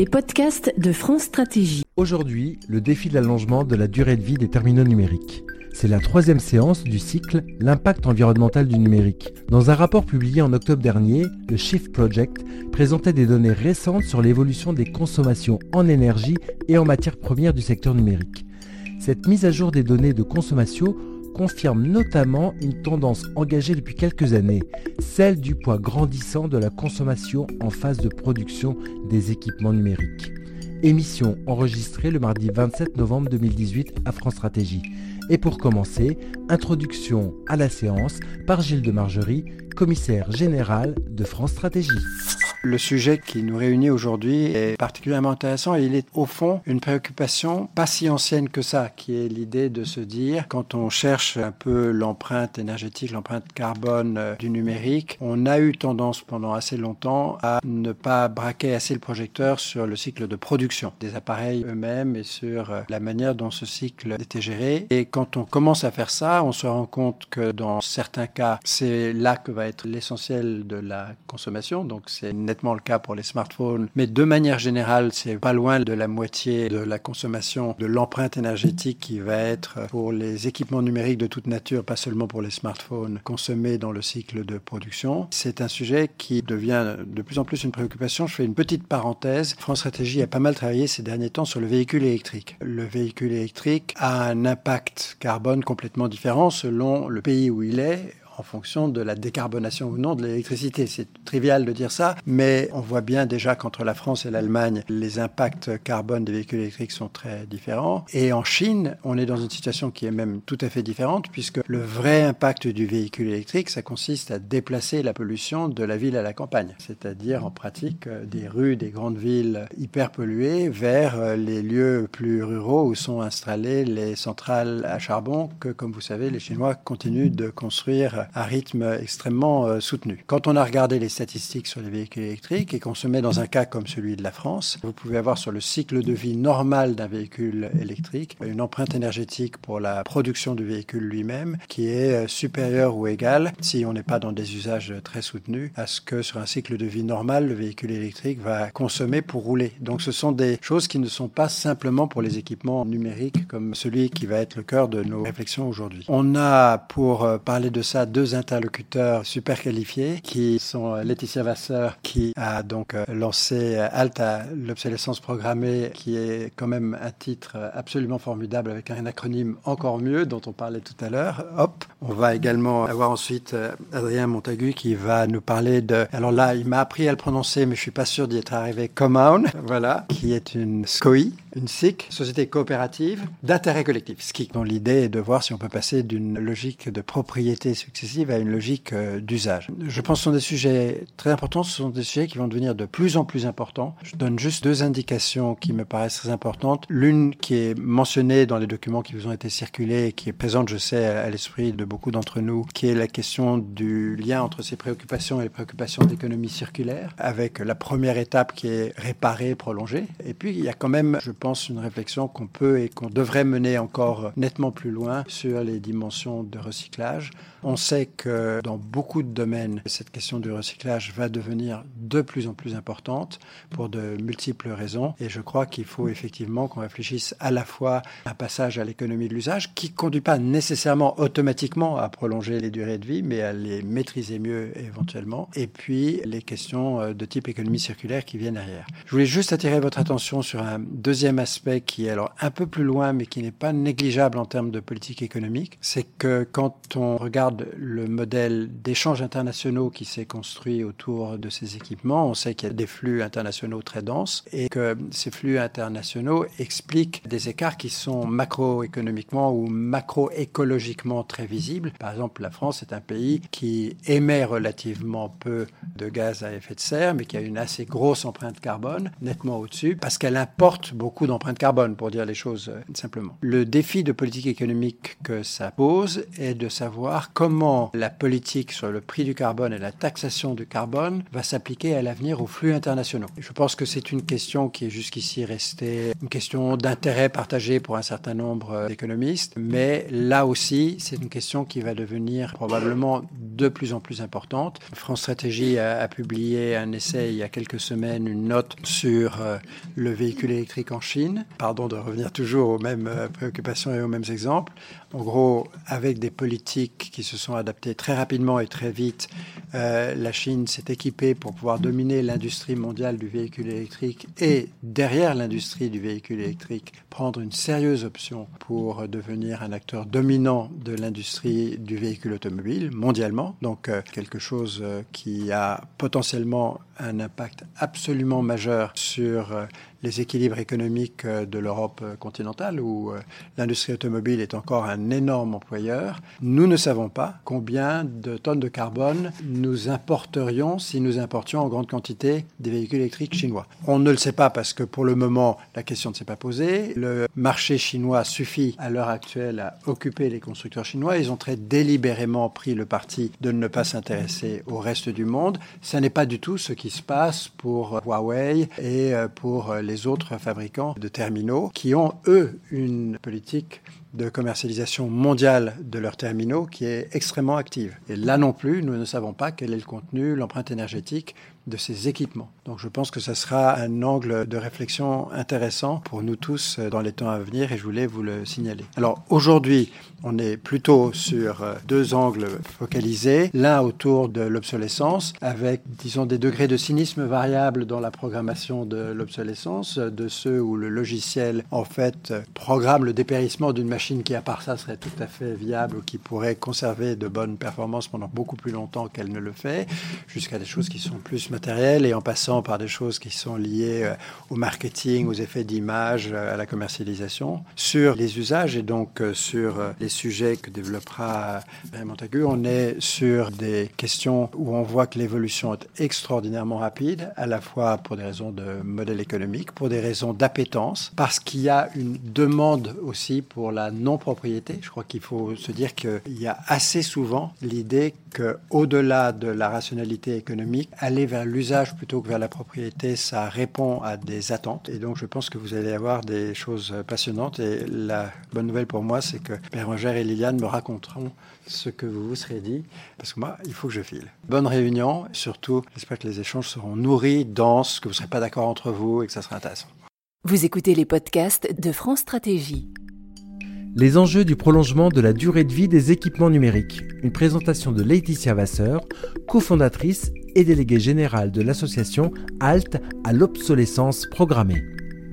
les podcasts de France Stratégie. Aujourd'hui, le défi de l'allongement de la durée de vie des terminaux numériques. C'est la troisième séance du cycle L'impact environnemental du numérique. Dans un rapport publié en octobre dernier, le Shift Project présentait des données récentes sur l'évolution des consommations en énergie et en matières premières du secteur numérique. Cette mise à jour des données de consommation confirme notamment une tendance engagée depuis quelques années, celle du poids grandissant de la consommation en phase de production des équipements numériques. Émission enregistrée le mardi 27 novembre 2018 à France Stratégie. Et pour commencer, introduction à la séance par Gilles de Margerie, commissaire général de France Stratégie. Le sujet qui nous réunit aujourd'hui est particulièrement intéressant et il est au fond une préoccupation pas si ancienne que ça, qui est l'idée de se dire, quand on cherche un peu l'empreinte énergétique, l'empreinte carbone euh, du numérique, on a eu tendance pendant assez longtemps à ne pas braquer assez le projecteur sur le cycle de production des appareils eux-mêmes et sur euh, la manière dont ce cycle était géré. Et on commence à faire ça, on se rend compte que dans certains cas, c'est là que va être l'essentiel de la consommation, donc c'est nettement le cas pour les smartphones, mais de manière générale, c'est pas loin de la moitié de la consommation de l'empreinte énergétique qui va être pour les équipements numériques de toute nature, pas seulement pour les smartphones, consommés dans le cycle de production. C'est un sujet qui devient de plus en plus une préoccupation. Je fais une petite parenthèse. France Stratégie a pas mal travaillé ces derniers temps sur le véhicule électrique. Le véhicule électrique a un impact carbone complètement différent selon le pays où il est en fonction de la décarbonation ou non de l'électricité. C'est trivial de dire ça, mais on voit bien déjà qu'entre la France et l'Allemagne, les impacts carbone des véhicules électriques sont très différents. Et en Chine, on est dans une situation qui est même tout à fait différente, puisque le vrai impact du véhicule électrique, ça consiste à déplacer la pollution de la ville à la campagne, c'est-à-dire en pratique euh, des rues des grandes villes hyper polluées vers euh, les lieux plus ruraux où sont installées les centrales à charbon que, comme vous savez, les Chinois continuent de construire à rythme extrêmement euh, soutenu. Quand on a regardé les statistiques sur les véhicules électriques et qu'on se met dans un cas comme celui de la France, vous pouvez avoir sur le cycle de vie normal d'un véhicule électrique une empreinte énergétique pour la production du véhicule lui-même qui est euh, supérieure ou égale, si on n'est pas dans des usages très soutenus, à ce que sur un cycle de vie normal, le véhicule électrique va consommer pour rouler. Donc ce sont des choses qui ne sont pas simplement pour les équipements numériques comme celui qui va être le cœur de nos réflexions aujourd'hui. On a, pour euh, parler de ça, deux interlocuteurs super qualifiés qui sont euh, Laetitia Vasseur qui a donc euh, lancé euh, Alta, l'obsolescence programmée qui est quand même un titre absolument formidable avec un acronyme encore mieux dont on parlait tout à l'heure. Hop, on va également avoir ensuite Adrien Montagu qui va nous parler de alors là, il m'a appris à le prononcer mais je suis pas sûr d'y être arrivé. Common, voilà, qui est une SCOI une SIC, société coopérative d'intérêt collectif, SCI, dont l'idée est de voir si on peut passer d'une logique de propriété successive à une logique euh, d'usage. Je pense que ce sont des sujets très importants, ce sont des sujets qui vont devenir de plus en plus importants. Je donne juste deux indications qui me paraissent très importantes. L'une qui est mentionnée dans les documents qui vous ont été circulés et qui est présente, je sais, à l'esprit de beaucoup d'entre nous, qui est la question du lien entre ces préoccupations et les préoccupations d'économie circulaire, avec la première étape qui est réparer, prolonger. Et puis, il y a quand même, je pense, une réflexion qu'on peut et qu'on devrait mener encore nettement plus loin sur les dimensions de recyclage. On sait que dans beaucoup de domaines, cette question du recyclage va devenir de plus en plus importante pour de multiples raisons. Et je crois qu'il faut effectivement qu'on réfléchisse à la fois à un passage à l'économie de l'usage qui ne conduit pas nécessairement automatiquement à prolonger les durées de vie, mais à les maîtriser mieux éventuellement. Et puis les questions euh, de type économie circulaire qui viennent derrière. Je voulais juste attirer votre attention sur un deuxième aspect qui est alors un peu plus loin, mais qui n'est pas négligeable en termes de politique économique. C'est que quand on regarde le modèle d'échanges internationaux qui s'est construit autour de ces équipements, on sait qu'il y a des flux internationaux très denses et que ces flux internationaux expliquent des écarts qui sont macroéconomiquement ou macroécologiquement très visibles. Par exemple, la France est un pays qui émet relativement peu de gaz à effet de serre, mais qui a une assez grosse empreinte carbone, nettement au-dessus, parce qu'elle importe beaucoup d'empreintes carbone, pour dire les choses simplement. Le défi de politique économique que ça pose est de savoir comment la politique sur le prix du carbone et la taxation du carbone va s'appliquer à l'avenir aux flux internationaux. Je pense que c'est une question qui est jusqu'ici restée une question d'intérêt partagé pour un certain nombre d'économistes, mais là aussi, c'est une question qui va devenir probablement de plus en plus importante. France Stratégie a, a publié un essai il y a quelques semaines, une note sur euh, le véhicule électrique en Chine. Pardon de revenir toujours aux mêmes euh, préoccupations et aux mêmes exemples. En gros, avec des politiques qui se sont adaptées très rapidement et très vite, euh, la Chine s'est équipée pour pouvoir dominer l'industrie mondiale du véhicule électrique et derrière l'industrie du véhicule électrique, prendre une sérieuse option pour devenir un acteur dominant de l'industrie du véhicule automobile mondialement. Donc euh, quelque chose euh, qui a potentiellement un impact absolument majeur sur les équilibres économiques euh, de l'Europe euh, continentale, où l'industrie automobile est encore un énorme employeur. Nous ne savons pas combien de tonnes de carbone nous importerions si nous importions en grande quantité des véhicules électriques chinois. On ne le sait pas parce que pour le moment, la question ne s'est pas posée. Le marché chinois suffit à l'heure actuelle à occuper les constructeurs chinois. Ils ont très délibérément pris le parti de ne pas s'intéresser au reste du monde. Ce n'est pas du tout ce qui se passe pour Huawei et pour les autres fabricants de terminaux qui ont, eux, une politique de commercialisation mondiale de leurs terminaux qui est extrêmement active. Et là non plus, nous ne savons pas quel est le contenu, l'empreinte énergétique de ces équipements. Donc je pense que ça sera un angle de réflexion intéressant pour nous tous dans les temps à venir et je voulais vous le signaler. Alors aujourd'hui, on est plutôt sur deux angles focalisés, l'un autour de l'obsolescence avec, disons, des degrés de cynisme variables dans la programmation de l'obsolescence, de ceux où le logiciel, en fait, programme le dépérissement d'une machine qui, à part ça, serait tout à fait viable ou qui pourrait conserver de bonnes performances pendant beaucoup plus longtemps qu'elle ne le fait, jusqu'à des choses qui sont plus matériel et en passant par des choses qui sont liées euh, au marketing, aux effets d'image, euh, à la commercialisation. Sur les usages et donc euh, sur les sujets que développera Montagu, on est sur des questions où on voit que l'évolution est extraordinairement rapide, à la fois pour des raisons de modèle économique, pour des raisons d'appétence, parce qu'il y a une demande aussi pour la non-propriété. Je crois qu'il faut se dire qu'il y a assez souvent l'idée qu'au-delà de la rationalité économique, aller vers l'usage plutôt que vers la propriété, ça répond à des attentes. Et donc, je pense que vous allez avoir des choses passionnantes. Et la bonne nouvelle pour moi, c'est que Bérangère et Liliane me raconteront ce que vous vous serez dit, parce que moi, il faut que je file. Bonne réunion. Surtout, j'espère que les échanges seront nourris, denses, que vous ne serez pas d'accord entre vous et que ça sera intéressant. Vous écoutez les podcasts de France Stratégie. Les enjeux du prolongement de la durée de vie des équipements numériques. Une présentation de Laetitia Vasseur, cofondatrice et déléguée générale de l'association HALT à l'obsolescence programmée.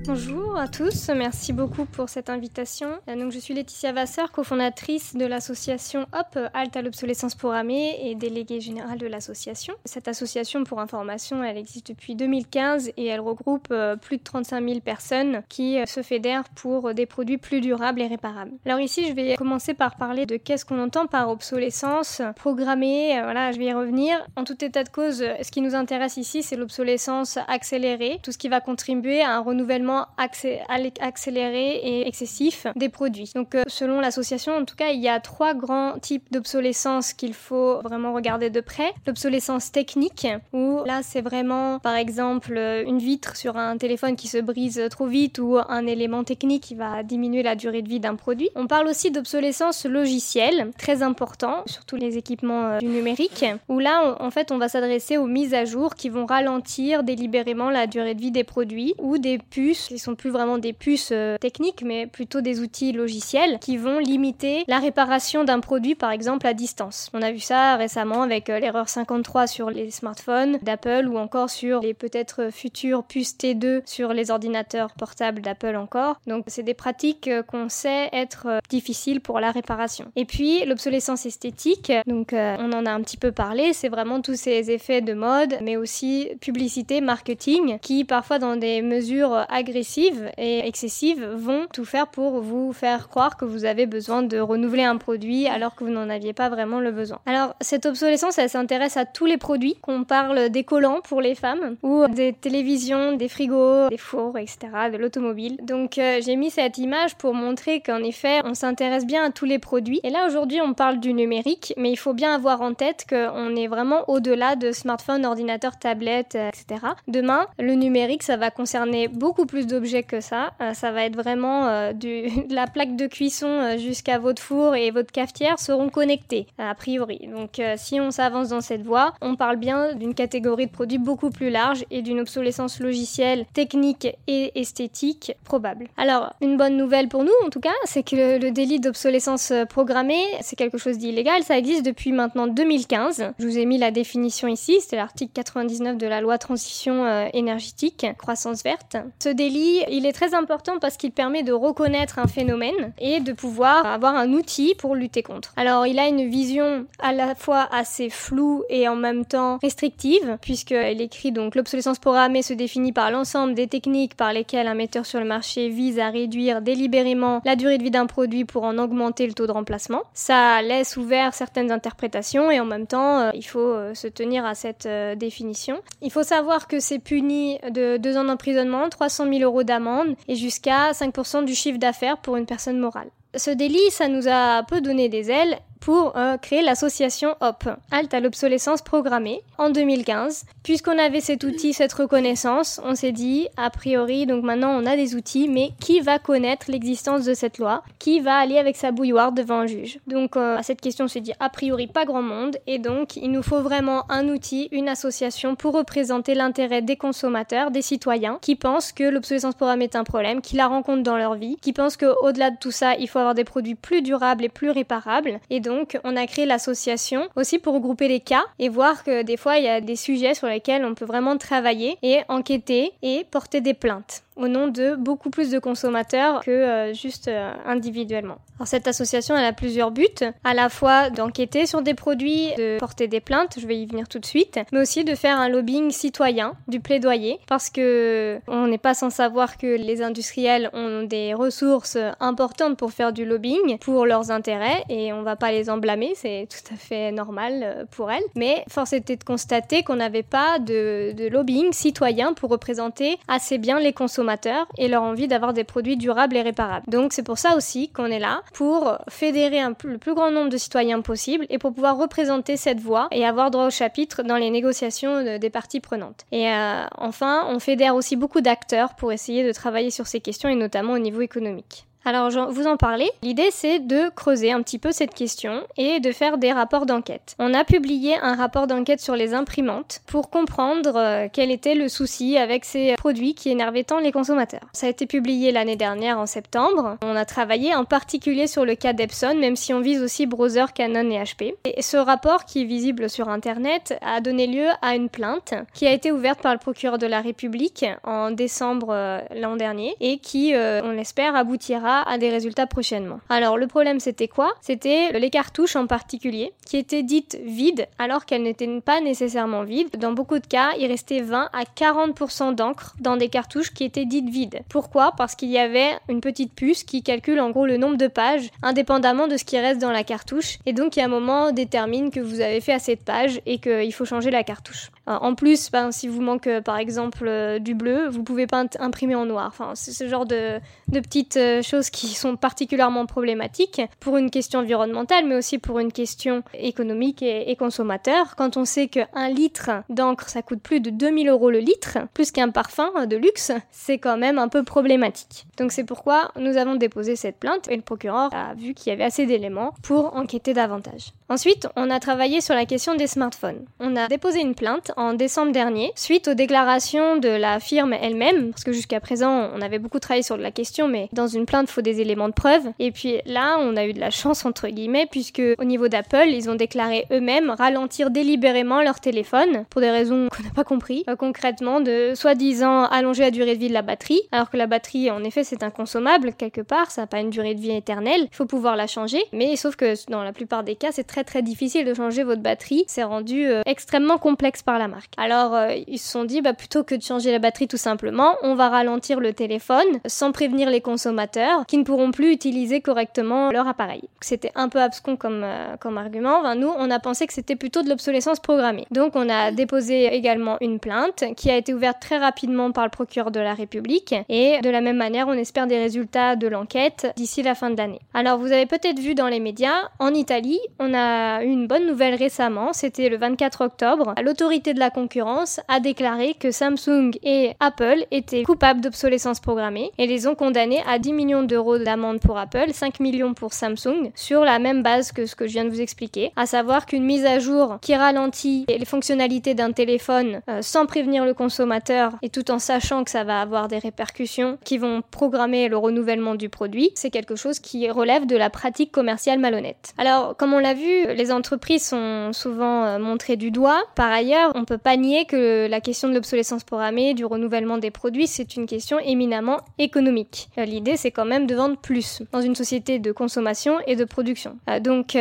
Bonjour à tous, merci beaucoup pour cette invitation. Euh, donc, je suis Laetitia Vasseur, cofondatrice de l'association HOP, Halt à l'obsolescence programmée et déléguée générale de l'association. Cette association, pour information, elle existe depuis 2015 et elle regroupe euh, plus de 35 000 personnes qui euh, se fédèrent pour des produits plus durables et réparables. Alors ici, je vais commencer par parler de qu'est-ce qu'on entend par obsolescence programmée. Voilà, je vais y revenir. En tout état de cause, ce qui nous intéresse ici, c'est l'obsolescence accélérée, tout ce qui va contribuer à un renouvellement accéléré et excessif des produits. Donc euh, selon l'association, en tout cas, il y a trois grands types d'obsolescence qu'il faut vraiment regarder de près. L'obsolescence technique, où là c'est vraiment par exemple une vitre sur un téléphone qui se brise trop vite ou un élément technique qui va diminuer la durée de vie d'un produit. On parle aussi d'obsolescence logicielle, très important, surtout les équipements euh, du numérique, où là en fait on va s'adresser aux mises à jour qui vont ralentir délibérément la durée de vie des produits ou des puces qui sont plus vraiment des puces euh, techniques, mais plutôt des outils logiciels qui vont limiter la réparation d'un produit, par exemple, à distance. On a vu ça récemment avec euh, l'erreur 53 sur les smartphones d'Apple ou encore sur les peut-être futures puces T2 sur les ordinateurs portables d'Apple encore. Donc c'est des pratiques euh, qu'on sait être difficiles pour la réparation. Et puis l'obsolescence esthétique, donc on en a un petit peu parlé, c'est vraiment tous ces effets de mode, mais aussi publicité, marketing, qui parfois dans des mesures agressives et excessives vont tout faire pour vous faire croire que vous avez besoin de renouveler un produit alors que vous n'en aviez pas vraiment le besoin. Alors cette obsolescence, elle s'intéresse à tous les produits, qu'on parle des collants pour les femmes ou des télévisions, des frigos, des fours, etc., de l'automobile. Donc euh, j'ai mis cette image pour montrer qu'en effet, on s'intéresse bien à tous les produits. Et là aujourd'hui, on parle du numérique, mais il faut bien avoir en tête qu'on est vraiment au-delà de smartphones, ordinateurs, tablettes, euh, etc. Demain, le numérique, ça va concerner beaucoup plus d'objets que ça. Euh, ça va être vraiment du, de la plaque de cuisson jusqu'à votre four et votre cafetière seront connectés, a priori. Donc si on s'avance dans cette voie, on parle bien d'une catégorie de produits beaucoup plus large et d'une obsolescence logicielle, technique et esthétique probable. Alors, une bonne nouvelle pour nous, en tout cas, c'est que le, délit d'obsolescence programmée, c'est quelque chose d'illégal. Ça existe depuis maintenant 2015. Je vous ai mis la définition ici, c'est l'article 99 de la loi transition euh, énergétique, croissance verte. Ce délit, il est très important parce qu'il permet de reconnaître un phénomène et de pouvoir avoir un outil pour lutter contre. Alors, il a une vision à la fois assez floue et en même temps restrictive, puisqu'elle écrit donc l'obsolescence programmée se définit par l'ensemble des techniques par lesquelles un metteur sur le marché vise à réduire délibérément la durée de vie d'un produit pour en augmenter le taux de remplacement. Ça laisse ouvert certaines interprétations et en même temps, euh, il faut euh, se tenir à cette euh, définition. Il faut savoir que c'est puni de deux ans d'emprisonnement, 300 000 euros d'amende et jusqu'à 5% du chiffre d'affaires pour une personne morale. Ce délit, ça nous a peu donné des ailes pour euh, créer l'association HOP, Halte à l'obsolescence programmée, en 2015. Puisqu'on avait cet outil, cette reconnaissance, on s'est dit, a priori, donc maintenant on a des outils, mais qui va connaître l'existence de cette loi Qui va aller avec sa bouilloire devant un juge? Donc euh, à cette question, on s'est dit, a priori, pas grand monde, et donc il nous faut vraiment un outil, une association pour représenter l'intérêt des consommateurs, des citoyens, qui pensent que l'obsolescence programmée est un problème, qui la rencontrent dans leur vie, qui pensent qu'au-delà de tout ça, il faut avoir des produits plus durables et plus réparables, on a créé l'association aussi pour regrouper les cas et voir que des fois, il y a des sujets sur lesquels on peut vraiment travailler et enquêter et porter des plaintes au nom de beaucoup plus de consommateurs que euh, juste euh, individuellement. Alors cette association elle a plusieurs buts, à la fois d'enquêter sur des produits, de porter des plaintes, je vais y venir tout de suite, mais aussi de faire un lobbying citoyen, du plaidoyer, parce que on n'est pas sans savoir que les industriels ont des ressources importantes pour faire du lobbying pour leurs intérêts et on va pas les en blâmer, c'est tout à fait normal euh, pour elles. Mais force était de constater qu'on n'avait pas de, de lobbying citoyen pour représenter assez bien les consommateurs et leur envie d'avoir des produits durables et réparables. Donc c'est pour ça aussi qu'on est là, pour fédérer le plus grand nombre de citoyens possible et pour pouvoir représenter cette voix et avoir droit au chapitre dans les négociations des parties prenantes. Et euh, enfin, on fédère aussi beaucoup d'acteurs pour essayer de travailler sur ces questions et notamment au niveau économique. Alors, je vous en parler. L'idée, c'est de creuser un petit peu cette question et de faire des rapports d'enquête. On a publié un rapport d'enquête sur les imprimantes pour comprendre euh, quel était le souci avec ces produits qui énervaient tant les consommateurs. Ça a été publié l'année dernière en septembre. On a travaillé en particulier sur le cas d'Epson, même si on vise aussi browser Canon et HP. Et ce rapport, qui est visible sur Internet, a donné lieu à une plainte qui a été ouverte par le procureur de la République en décembre euh, l'an dernier et qui, euh, on l'espère, aboutira à des résultats prochainement. Alors le problème c'était quoi? C'était les cartouches en particulier qui étaient dites vides alors qu'elles n'étaient pas nécessairement vides. Dans beaucoup de cas, il restait 20 à 40% d'encre dans des cartouches qui étaient dites vides. Pourquoi? Parce qu'il y avait une petite puce qui calcule en gros le nombre de pages indépendamment de ce qui reste dans la cartouche et donc qui à un moment détermine que vous avez fait assez de pages et qu'il faut changer la cartouche. En plus, ben, si vous manque par exemple euh, du bleu, vous pouvez pas imprimer en noir. Enfin, c'est ce genre de, petites euh, choses qui sont particulièrement problématiques pour une question environnementale, mais aussi pour une question économique et, consommateur. Quand on sait qu'un litre d'encre, ça coûte plus de 2000 euros le litre, plus qu'un parfum de luxe, c'est quand même un peu problématique. Donc c'est pourquoi nous avons déposé cette plainte et le procureur a vu qu'il y avait assez d'éléments pour enquêter davantage. Ensuite, on a travaillé sur la question des smartphones. On a déposé une plainte en décembre dernier suite aux déclarations de la firme elle-même, parce que jusqu'à présent on avait beaucoup travaillé sur la question, mais dans une plainte faut des éléments de preuve. Et puis là, on a eu de la chance entre guillemets, puisque au niveau d'Apple, ils ont déclaré eux-mêmes ralentir délibérément leur téléphone pour des raisons qu'on n'a pas compris. Euh, concrètement, de soi-disant allonger la durée de vie de la batterie, alors que la batterie, en effet, c'est inconsommable quelque part, ça n'a pas une durée de vie éternelle. Il faut pouvoir la changer, mais sauf que dans la plupart des cas, c'est très très difficile de changer votre batterie. C'est rendu euh, extrêmement complexe par la marque. Alors euh, ils se sont dit, bah, plutôt que de changer la batterie tout simplement, on va ralentir le téléphone sans prévenir les consommateurs qui ne pourront plus utiliser correctement leur appareil. C'était un peu abscon comme, euh, comme argument. Nous, on a pensé que c'était plutôt de l'obsolescence programmée. Donc on a déposé également une plainte qui a été ouverte très rapidement par le procureur de la République et de la même manière, on espère des résultats de l'enquête d'ici la fin de l'année. Alors vous avez peut-être vu dans les médias, en Italie, on a une bonne nouvelle récemment, c'était le 24 octobre. L'autorité de la concurrence a déclaré que Samsung et Apple étaient coupables d'obsolescence programmée et les ont condamnés à 10 millions d'euros d'amende pour Apple, 5 millions pour Samsung, sur la même base que ce que je viens de vous expliquer, à savoir qu'une mise à jour qui ralentit les fonctionnalités d'un téléphone euh, sans prévenir le consommateur et tout en sachant que ça va avoir des répercussions qui vont programmer le renouvellement du produit, c'est quelque chose qui relève de la pratique commerciale malhonnête. Alors, comme on l'a vu, les entreprises sont souvent euh, montrées du doigt. Par ailleurs, on peut pas nier que la question de l'obsolescence programmée, du renouvellement des produits, c'est une question éminemment économique. Euh, l'idée, c'est quand même de vendre plus dans une société de consommation et de production. Euh, donc,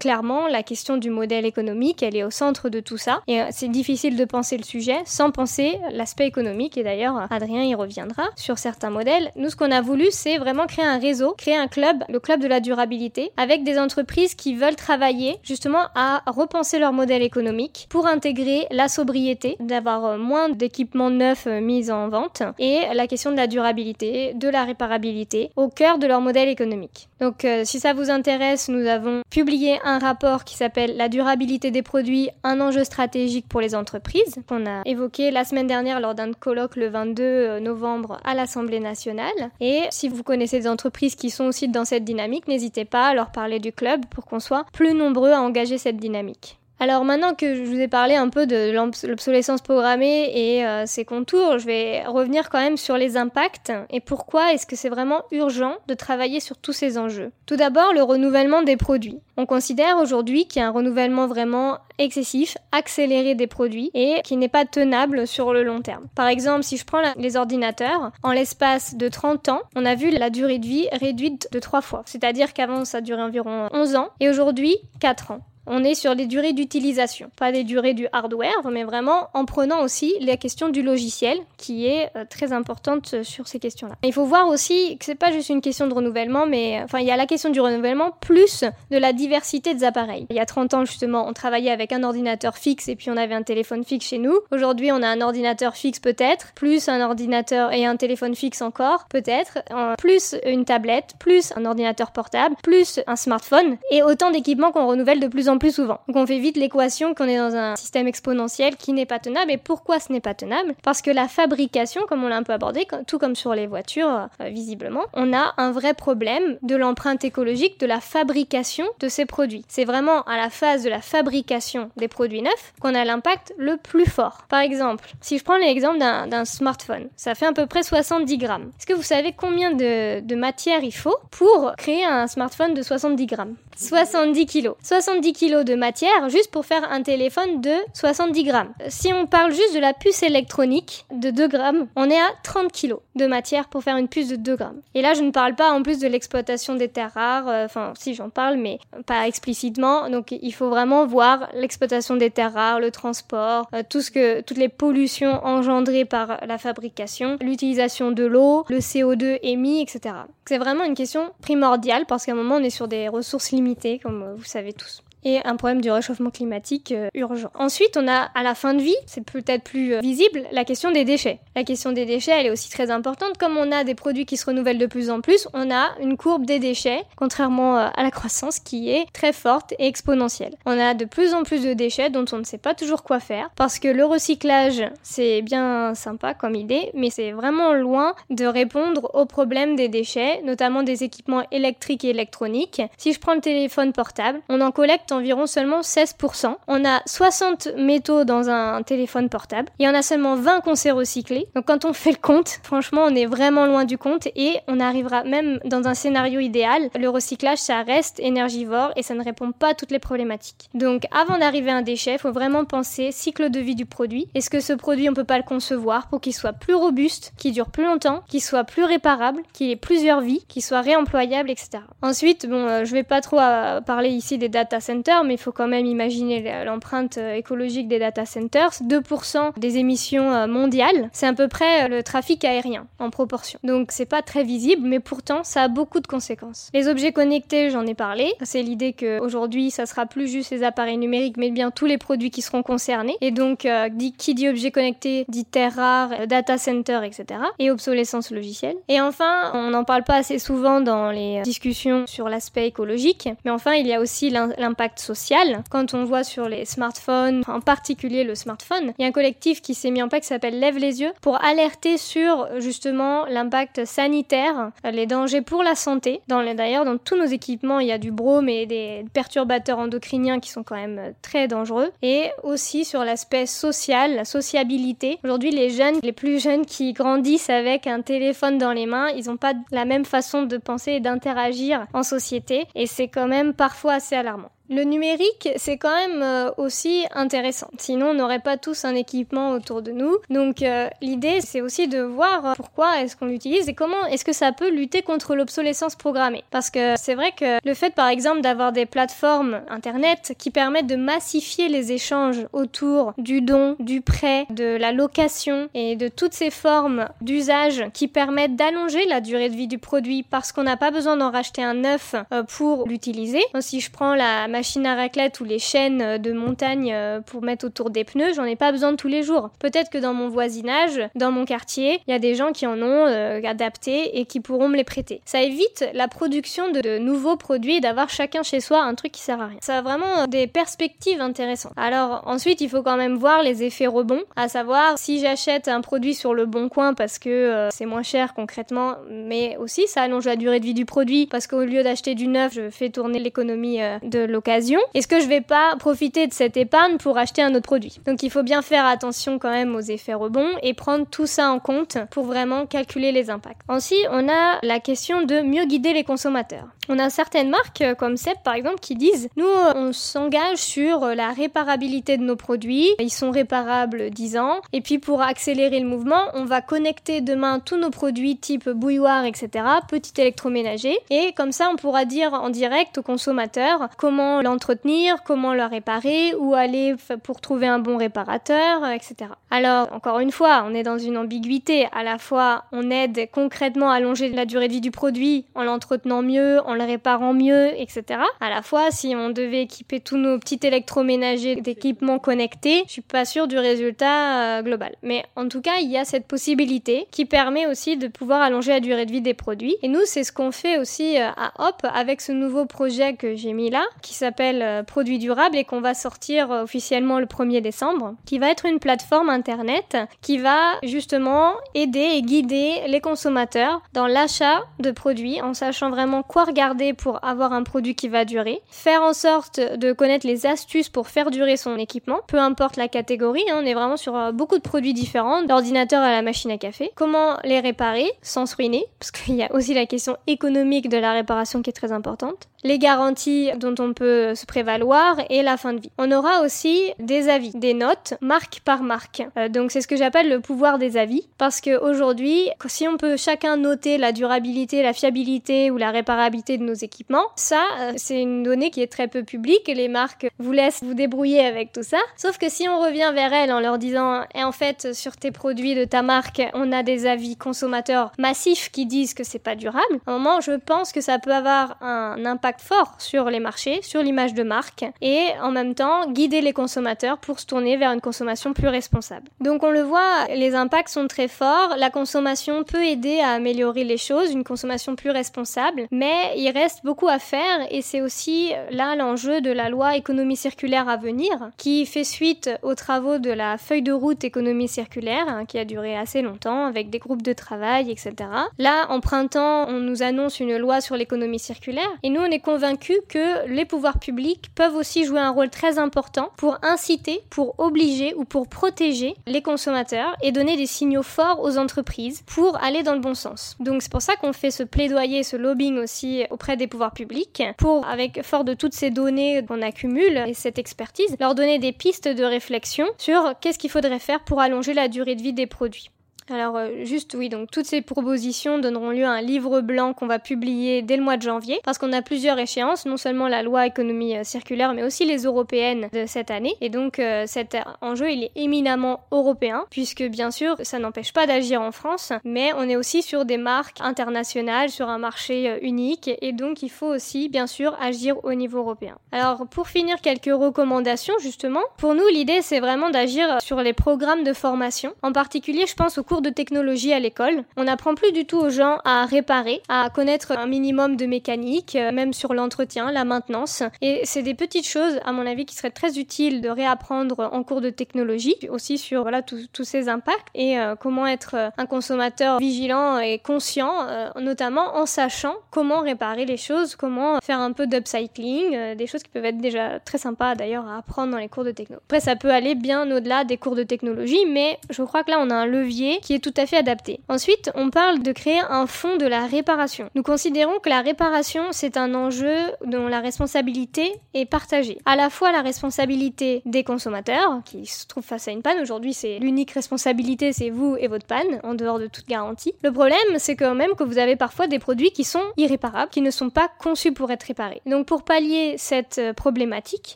clairement, la question du modèle économique, elle est au centre de tout ça. Et c'est difficile de penser le sujet sans penser l'aspect économique. Et d'ailleurs, Adrien y reviendra sur certains modèles. Nous, ce qu'on a voulu, c'est vraiment créer un réseau, créer un club, le club de la durabilité, avec des entreprises qui veulent travailler justement à repenser leur modèle économique pour intégrer la sobriété, d'avoir euh, moins d'équipements neufs euh, mis en vente et la question de la durabilité, de la réparabilité au cœur de leur modèle économique. Donc euh, si ça vous intéresse, nous avons publié un rapport qui s'appelle La durabilité des produits, un enjeu stratégique pour les entreprises, qu'on a évoqué la semaine dernière lors d'un colloque le 22 novembre à l'Assemblée nationale. Et si vous connaissez des entreprises qui sont aussi dans cette dynamique, n'hésitez pas à leur parler du club pour qu'on soit plus nombreux à engager cette dynamique. Alors maintenant que je vous ai parlé un peu de l'obsolescence programmée et euh, ses contours, je vais revenir quand même sur les impacts et pourquoi est-ce que c'est vraiment urgent de travailler sur tous ces enjeux. Tout d'abord, le renouvellement des produits. On considère aujourd'hui qu'il y a un renouvellement vraiment excessif, accéléré des produits et qui n'est pas tenable sur le long terme. Par exemple, si je prends les ordinateurs, en l'espace de 30 ans, on a vu la durée de vie réduite de 3 fois. C'est-à-dire qu'avant ça durait environ 11 ans et aujourd'hui 4 ans on est sur les durées d'utilisation, pas les durées du hardware, mais vraiment en prenant aussi la question du logiciel, qui est euh, très importante euh, sur ces questions-là. Il faut voir aussi que c'est pas juste une question de renouvellement, mais euh, enfin il y a la question du renouvellement plus de la diversité des appareils. Il y a 30 ans justement, on travaillait avec un ordinateur fixe et puis on avait un téléphone fixe chez nous. Aujourd'hui, on a un ordinateur fixe peut-être, plus un ordinateur et un téléphone fixe encore peut-être, plus une tablette, plus un ordinateur portable, plus un smartphone et autant d'équipements qu'on renouvelle de plus en plus souvent. Donc on fait vite l'équation qu'on est dans un système exponentiel qui n'est pas tenable. Et pourquoi ce n'est pas tenable? Parce que la fabrication, comme on l'a un peu abordé, tout comme sur les voitures, euh, visiblement, on a un vrai problème de l'empreinte écologique de la fabrication de ces produits. C'est vraiment à la phase de la fabrication des produits neufs qu'on a l'impact le plus fort. Par exemple, si je prends l'exemple d'un smartphone, ça fait à peu près 70 grammes. Est-ce que vous savez combien de matière il faut pour créer un smartphone de 70 grammes? 70 kilos. 70 kilos de matière juste pour faire un téléphone de 70 grammes. Si on parle juste de la puce électronique de 2 grammes, on est à 30 kilos de matière pour faire une puce de 2 grammes. Et là, je ne parle pas en plus de l'exploitation des terres rares, euh, enfin, si j'en parle, mais pas explicitement. Donc, il faut vraiment voir l'exploitation des terres rares, le transport, euh, tout ce que, toutes les pollutions engendrées par la fabrication, l'utilisation de l'eau, le CO2 émis, etc. C'est vraiment une question primordiale parce qu'à un moment, on est sur des ressources limitées comme vous savez tous et un problème du réchauffement climatique euh, urgent. Ensuite, on a à la fin de vie, c'est peut-être plus euh, visible, la question des déchets. La question des déchets, elle est aussi très importante. Comme on a des produits qui se renouvellent de plus en plus, on a une courbe des déchets, contrairement euh, à la croissance, qui est très forte et exponentielle. On a de plus en plus de déchets dont on ne sait pas toujours quoi faire, parce que le recyclage, c'est bien sympa comme idée, mais c'est vraiment loin de répondre aux problèmes des déchets, notamment des équipements électriques et électroniques. Si je prends le téléphone portable, on en collecte environ seulement 16%. On a 60 métaux dans un téléphone portable. Il y en a seulement 20 qu'on sait recycler. Donc quand on fait le compte, franchement, on est vraiment loin du compte et on arrivera même dans un scénario idéal. Le recyclage, ça reste énergivore et ça ne répond pas à toutes les problématiques. Donc avant d'arriver à un déchet, il faut vraiment penser cycle de vie du produit. Est-ce que ce produit, on peut pas le concevoir pour qu'il soit plus robuste, qu'il dure plus longtemps, qu'il soit plus réparable, qu'il ait plusieurs vies, qu'il soit réemployable, etc. Ensuite, bon, euh, je vais pas trop euh, parler ici des data centers mais il faut quand même imaginer l'empreinte écologique des data centers. 2% des émissions mondiales, c'est à peu près le trafic aérien en proportion. Donc c'est pas très visible, mais pourtant ça a beaucoup de conséquences. Les objets connectés, j'en ai parlé. C'est l'idée qu'aujourd'hui, ça sera plus juste les appareils numériques, mais bien tous les produits qui seront concernés. Et donc, euh, qui dit objet connecté dit terre rare, euh, data center, etc. Et obsolescence logicielle. Et enfin, on n'en parle pas assez souvent dans les discussions sur l'aspect écologique, mais enfin, il y a aussi l'impact social. Quand on voit sur les smartphones, en particulier le smartphone, il y a un collectif qui s'est mis en place qui s'appelle Lève les yeux pour alerter sur justement l'impact sanitaire, les dangers pour la santé. D'ailleurs, dans tous nos équipements, il y a du brome et des perturbateurs endocriniens qui sont quand même très dangereux. Et aussi sur l'aspect social, la sociabilité. Aujourd'hui, les jeunes, les plus jeunes qui grandissent avec un téléphone dans les mains, ils n'ont pas la même façon de penser et d'interagir en société. Et c'est quand même parfois assez alarmant. Le numérique, c'est quand même euh, aussi intéressant. Sinon, on n'aurait pas tous un équipement autour de nous. Donc, euh, l'idée, c'est aussi de voir euh, pourquoi est-ce qu'on l'utilise et comment est-ce que ça peut lutter contre l'obsolescence programmée. Parce que c'est vrai que le fait, par exemple, d'avoir des plateformes Internet qui permettent de massifier les échanges autour du don, du prêt, de la location et de toutes ces formes d'usage qui permettent d'allonger la durée de vie du produit parce qu'on n'a pas besoin d'en racheter un neuf pour l'utiliser. Si je prends la machine à raclette ou les chaînes euh, de montagne euh, pour mettre autour des pneus, j'en ai pas besoin de tous les jours. Peut-être que dans mon voisinage, dans mon quartier, il y a des gens qui en ont euh, adapté et qui pourront me les prêter. Ça évite la production de, nouveaux produits et d'avoir chacun chez soi un truc qui sert à rien. Ça a vraiment des perspectives intéressantes. Alors ensuite, il faut quand même voir les effets rebonds, à savoir si j'achète un produit sur le bon coin parce que c'est moins cher concrètement, mais aussi ça allonge la durée de vie du produit parce qu'au lieu d'acheter du neuf, je fais tourner l'économie de est-ce que je vais pas profiter de cette épargne pour acheter un autre produit? Donc il faut bien faire attention quand même aux effets rebonds et prendre tout ça en compte pour vraiment calculer les impacts. Ensuite, on a la question de mieux guider les consommateurs. On a certaines marques euh, comme CEP par exemple qui disent nous euh, on s'engage sur euh, la réparabilité de nos produits, ils sont réparables 10 ans et puis pour accélérer le mouvement, on va connecter demain tous nos produits type bouilloire etc, petit électroménager et comme ça on pourra dire en direct aux consommateurs comment l'entretenir, comment le réparer, où aller pour trouver un bon réparateur, euh, etc. Alors, encore une fois, on est dans une ambiguïté. À la fois, on aide concrètement à allonger la durée de vie du produit en l'entretenant mieux, en le réparant mieux, etc. À la fois, si on devait équiper tous nos petits électroménagers d'équipements connectés, je suis pas sûre du résultat euh, global. Mais en tout cas, il y a cette possibilité qui permet aussi de pouvoir allonger la durée de vie des produits. Et nous, c'est ce qu'on fait aussi euh, à Hop avec ce nouveau projet que j'ai mis là, qui s'appelle s'appelle euh, Produits durables et qu'on va sortir euh, officiellement le 1er décembre, qui va être une plateforme internet qui va justement aider et guider les consommateurs dans l'achat de produits en sachant vraiment quoi regarder pour avoir un produit qui va durer, faire en sorte de connaître les astuces pour faire durer son équipement, peu importe la catégorie, hein, on est vraiment sur euh, beaucoup de produits différents, d'ordinateur à la machine à café, comment les réparer sans se ruiner, parce qu'il y a aussi la question économique de la réparation qui est très importante, les garanties dont on peut se prévaloir et la fin de vie. On aura aussi des avis, des notes marque par marque. Euh, donc c'est ce que j'appelle le pouvoir des avis parce que aujourd'hui, si on peut chacun noter la durabilité, la fiabilité ou la réparabilité de nos équipements, ça euh, c'est une donnée qui est très peu publique les marques vous laissent vous débrouiller avec tout ça. Sauf que si on revient vers elles en leur disant et en fait sur tes produits de ta marque, on a des avis consommateurs massifs qui disent que c'est pas durable, à un moment je pense que ça peut avoir un impact fort sur les marchés, sur l'image de marque et en même temps guider les consommateurs pour se tourner vers une consommation plus responsable. Donc on le voit, les impacts sont très forts, la consommation peut aider à améliorer les choses, une consommation plus responsable, mais il reste beaucoup à faire et c'est aussi là l'enjeu de la loi économie circulaire à venir qui fait suite aux travaux de la feuille de route économie circulaire hein, qui a duré assez longtemps avec des groupes de travail, etc. Là, en printemps, on nous annonce une loi sur l'économie circulaire et nous on est convaincu que les pouvoirs publics peuvent aussi jouer un rôle très important pour inciter, pour obliger ou pour protéger les consommateurs et donner des signaux forts aux entreprises pour aller dans le bon sens. Donc c'est pour ça qu'on fait ce plaidoyer, ce lobbying aussi auprès des pouvoirs publics pour, avec fort de toutes ces données qu'on accumule et cette expertise, leur donner des pistes de réflexion sur qu'est-ce qu'il faudrait faire pour allonger la durée de vie des produits. Alors euh, juste oui, donc toutes ces propositions donneront lieu à un livre blanc qu'on va publier dès le mois de janvier parce qu'on a plusieurs échéances, non seulement la loi économie euh, circulaire mais aussi les européennes de cette année. Et donc euh, cet enjeu il est éminemment européen puisque bien sûr ça n'empêche pas d'agir en France, mais on est aussi sur des marques internationales, sur un marché unique et donc il faut aussi bien sûr agir au niveau européen. Alors pour finir quelques recommandations justement, pour nous l'idée c'est vraiment d'agir sur les programmes de formation. En particulier je pense aux cours de technologie à l'école. On n'apprend plus du tout aux gens à réparer, à connaître un minimum de mécanique, euh, même sur l'entretien, la maintenance. Et c'est des petites choses, à mon avis, qui seraient très utiles de réapprendre en cours de technologie, aussi sur voilà tous ces impacts et euh, comment être euh, un consommateur vigilant et conscient, notamment en sachant comment réparer les choses, comment faire un peu d'upcycling, des choses qui peuvent être déjà très sympas d'ailleurs à apprendre dans les cours de techno. Après, ça peut aller bien au-delà des cours de technologie, mais je crois que là, on a un levier qui est tout à fait adapté. Ensuite, on parle de créer un fonds de la réparation. Nous considérons que la réparation, c'est un enjeu dont la responsabilité est partagée. À la fois la responsabilité des consommateurs, qui se trouvent face à une panne. Aujourd'hui, c'est l'unique responsabilité, c'est vous et votre panne, en dehors de toute garantie. Le problème, c'est quand même que vous avez parfois des produits qui sont irréparables, qui ne sont pas conçus pour être réparés. Donc, pour pallier cette euh, problématique,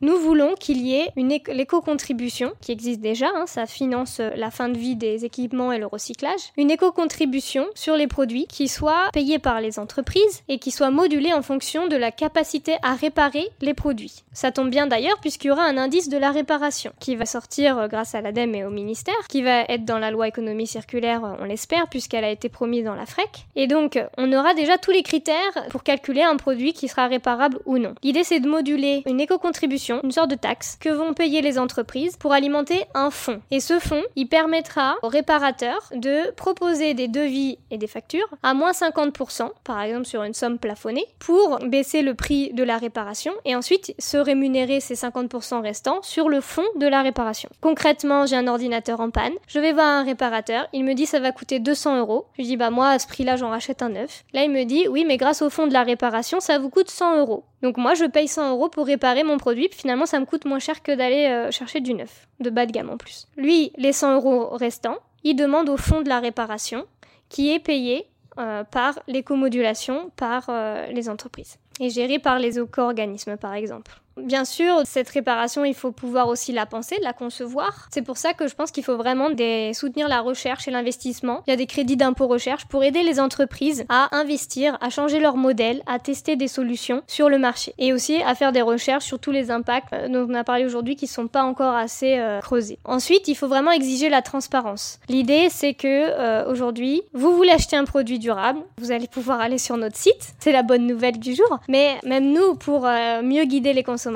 nous voulons qu'il y ait une éco-contribution qui existe déjà, hein, ça finance euh, la fin de vie des équipements et le recyclage, une éco-contribution sur les produits qui soit payée par les entreprises et qui soit modulée en fonction de la capacité à réparer les produits. Ça tombe bien d'ailleurs puisqu'il y aura un indice de la réparation qui va sortir euh, grâce à l'ADEME et au ministère, qui va être dans la loi économie circulaire, euh, on l'espère, puisqu'elle a été promise dans la FREC. Et donc, on aura déjà tous les critères pour calculer un produit qui sera réparable ou non. L'idée, c'est de moduler une éco-contribution, une sorte de taxe, que vont payer les entreprises pour alimenter un fonds. Et ce fonds, il permettra aux réparateurs de proposer des devis et des factures à moins 50%, par exemple sur une somme plafonnée, pour baisser le prix de la réparation et ensuite se rémunérer ces 50% restants sur le fond de la réparation. Concrètement, j'ai un ordinateur en panne, je vais voir un réparateur, il me dit ça va coûter 200 euros. Je dis bah moi à ce prix-là j'en rachète un neuf. Là il me dit oui mais grâce au fond de la réparation ça vous coûte 100 euros. Donc moi je paye 100 euros pour réparer mon produit, puis finalement ça me coûte moins cher que d'aller euh, chercher du neuf, de bas de gamme en plus. Lui, les 100 euros restants, il demande au fond de la réparation qui est payé euh, par l'écomodulation par euh, les entreprises et géré par les éco-organismes par exemple. Bien sûr, cette réparation, il faut pouvoir aussi la penser, la concevoir. C'est pour ça que je pense qu'il faut vraiment des... soutenir la recherche et l'investissement. Il y a des crédits d'impôt recherche pour aider les entreprises à investir, à changer leur modèle, à tester des solutions sur le marché et aussi à faire des recherches sur tous les impacts euh, dont on a parlé aujourd'hui qui sont pas encore assez euh, creusés. Ensuite, il faut vraiment exiger la transparence. L'idée, c'est que euh, aujourd'hui, vous voulez acheter un produit durable, vous allez pouvoir aller sur notre site. C'est la bonne nouvelle du jour. Mais même nous, pour mieux guider les consommateurs,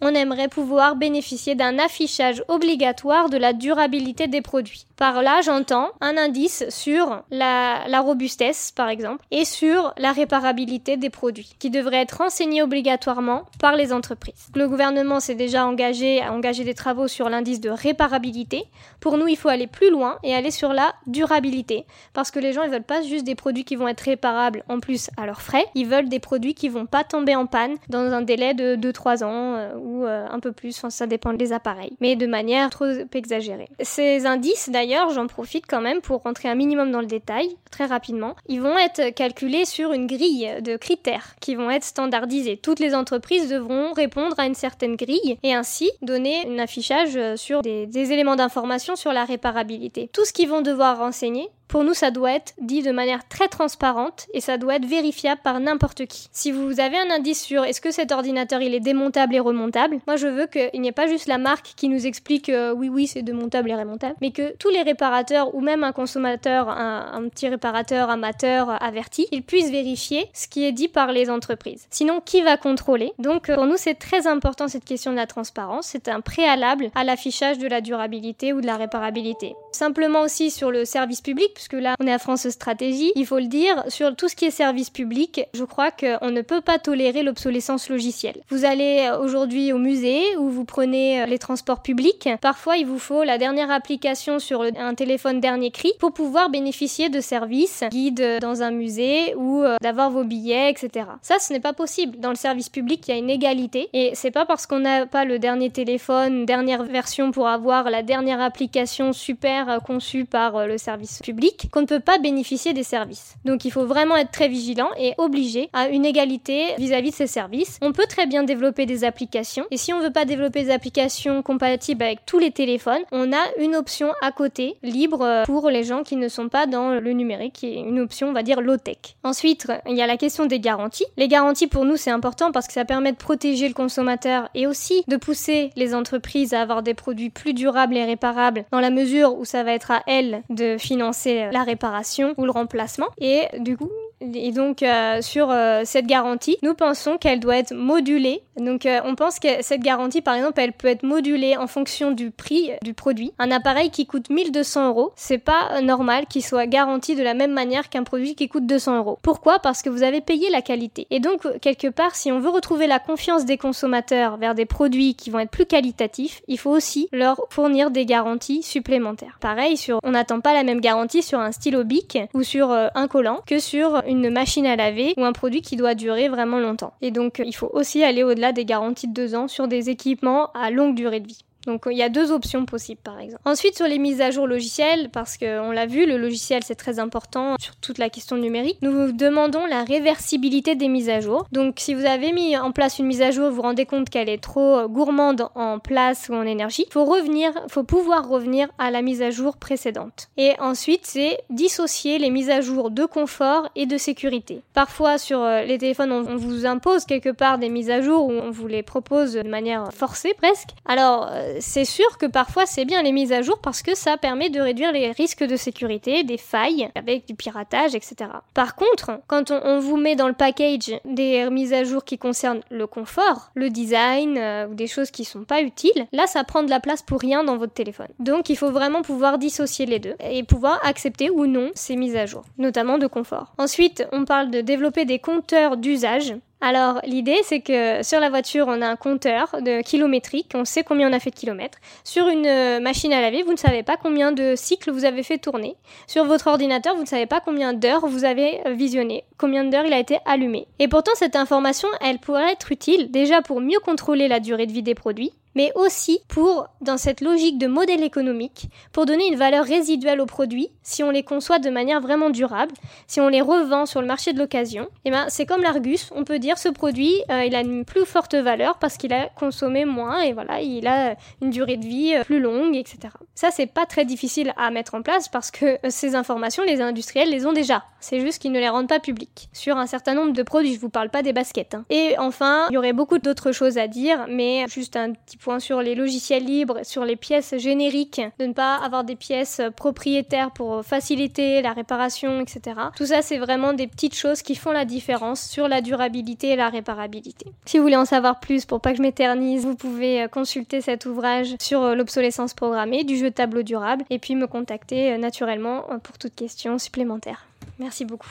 on aimerait pouvoir bénéficier d'un affichage obligatoire de la durabilité des produits. Par là, j'entends un indice sur la, robustesse, par exemple, et sur la réparabilité des produits, qui devrait être renseigné obligatoirement par les entreprises. Le gouvernement s'est déjà engagé à engager des travaux sur l'indice de réparabilité. Pour nous, il faut aller plus loin et aller sur la durabilité, parce que les gens, ils veulent pas juste des produits qui vont être réparables en plus à leurs frais, ils veulent des produits qui vont pas tomber en panne dans un délai de 2-3 ans euh, ou euh, un peu plus, ça dépend des appareils, mais de manière trop exagérée. Ces indices, d'ailleurs, j'en profite quand même pour rentrer un minimum dans le détail, très rapidement. Ils vont être calculés sur une grille de critères qui vont être standardisés. Toutes les entreprises devront répondre à une certaine grille et ainsi donner un affichage sur des, des éléments d'information sur la réparabilité. Tout ce qu'ils vont devoir renseigner, pour nous, ça doit être dit de manière très transparente et ça doit être vérifiable par n'importe qui. Si vous avez un indice sur est-ce que cet ordinateur il est démontable et remontable, moi je veux qu'il n'y ait pas juste la marque qui nous explique euh, oui oui c'est démontable et remontable, mais que tous les réparateurs ou même un consommateur, un, petit réparateur amateur averti, il puisse vérifier ce qui est dit par les entreprises. Sinon, qui va contrôler? Donc pour nous, c'est très important cette question de la transparence. C'est un préalable à l'affichage de la durabilité ou de la réparabilité. Simplement aussi sur le service public puisque là on est à France Stratégie, il faut le dire, sur tout ce qui est service public, je crois qu'on ne peut pas tolérer l'obsolescence logicielle. Vous allez euh, aujourd'hui au musée ou vous prenez euh, les transports publics, parfois il vous faut la dernière application sur un téléphone dernier cri pour pouvoir bénéficier de services, guides dans un musée ou euh, d'avoir vos billets, etc. Ça, ce n'est pas possible. Dans le service public, il y a une égalité et c'est pas parce qu'on n'a pas le dernier téléphone, dernière version pour avoir la dernière application super critères conçus par le service public qu'on ne peut pas bénéficier des services. Donc il faut vraiment être très vigilant et obligé à une égalité vis-à-vis -vis de ces services. On peut très bien développer des applications et si on veut pas développer des applications compatibles avec tous les téléphones, on a une option à côté libre pour les gens qui ne sont pas dans le numérique, qui est une option on va dire low-tech. Ensuite, il y a la question des garanties. Les garanties pour nous c'est important parce que ça permet de protéger le consommateur et aussi de pousser les entreprises à avoir des produits plus durables et réparables dans la mesure où ça va être à elles de financer la réparation ou le remplacement. Et du coup, et donc euh, sur euh, cette garantie, nous pensons qu'elle doit être modulée. Donc euh, on pense que cette garantie, par exemple, elle peut être modulée en fonction du prix du produit. Un appareil qui coûte 1200 euros, c'est pas normal qu'il soit garanti de la même manière qu'un produit qui coûte 200 euros. Pourquoi? Parce que vous avez payé la qualité. Et donc quelque part, si on veut retrouver la confiance des consommateurs vers des produits qui vont être plus qualitatifs, il faut aussi leur fournir des garanties supplémentaires. Pareil, sur, on n'attend pas la même garantie sur un stylo bic ou sur un collant que sur une machine à laver ou un produit qui doit durer vraiment longtemps. Et donc il faut aussi aller au-delà des garanties de deux ans sur des équipements à longue durée de vie. Donc il y a deux options possibles par exemple. Ensuite sur les mises à jour logicielles, parce qu'on l'a vu, le logiciel c'est très important sur toute la question numérique, nous vous demandons la réversibilité des mises à jour. Donc si vous avez mis en place une mise à jour, vous vous rendez compte qu'elle est trop gourmande en place ou en énergie, faut revenir, faut pouvoir revenir à la mise à jour précédente. Et ensuite c'est dissocier les mises à jour de confort et de sécurité. Parfois sur euh, les téléphones on, vous impose quelque part des mises à jour ou on vous les propose de manière forcée presque. Alors euh, c'est sûr que parfois c'est bien les mises à jour parce que ça permet de réduire les risques de sécurité, des failles avec du piratage, etc. Par contre, quand on, vous met dans le package des mises à jour qui concernent le confort, le design euh, ou des choses qui sont pas utiles, là ça prend de la place pour rien dans votre téléphone. Donc il faut vraiment pouvoir dissocier les deux et pouvoir accepter ou non ces mises à jour, notamment de confort. Ensuite, on parle de développer des compteurs d'usage alors l'idée c'est que sur la voiture on a un compteur de kilométrique, on sait combien on a fait de kilomètres. Sur une euh, machine à laver, vous ne savez pas combien de cycles vous avez fait tourner. Sur votre ordinateur, vous ne savez pas combien d'heures vous avez visionné, combien d'heures il a été allumé. Et pourtant cette information, elle pourrait être utile déjà pour mieux contrôler la durée de vie des produits, mais aussi pour, dans cette logique de modèle économique, pour donner une valeur résiduelle aux produits, si on les conçoit de manière vraiment durable, si on les revend sur le marché de l'occasion, et eh ben c'est comme l'Argus, on peut dire ce produit, euh, il a une plus forte valeur parce qu'il a consommé moins et voilà, il a une durée de vie euh, plus longue, etc. Ça c'est pas très difficile à mettre en place parce que euh, ces informations, les industriels les ont déjà. C'est juste qu'ils ne les rendent pas publiques. Sur un certain nombre de produits, je vous parle pas des baskets. Hein. Et enfin, il y aurait beaucoup d'autres choses à dire, mais juste un petit sur les logiciels libres, sur les pièces génériques, de ne pas avoir des pièces propriétaires pour faciliter la réparation, etc. Tout ça, c'est vraiment des petites choses qui font la différence sur la durabilité et la réparabilité. Si vous voulez en savoir plus, pour pas que je m'éternise, vous pouvez euh, consulter cet ouvrage sur euh, l'obsolescence programmée du jeu tableau durable et puis me contacter euh, naturellement pour toute question supplémentaire. Merci beaucoup.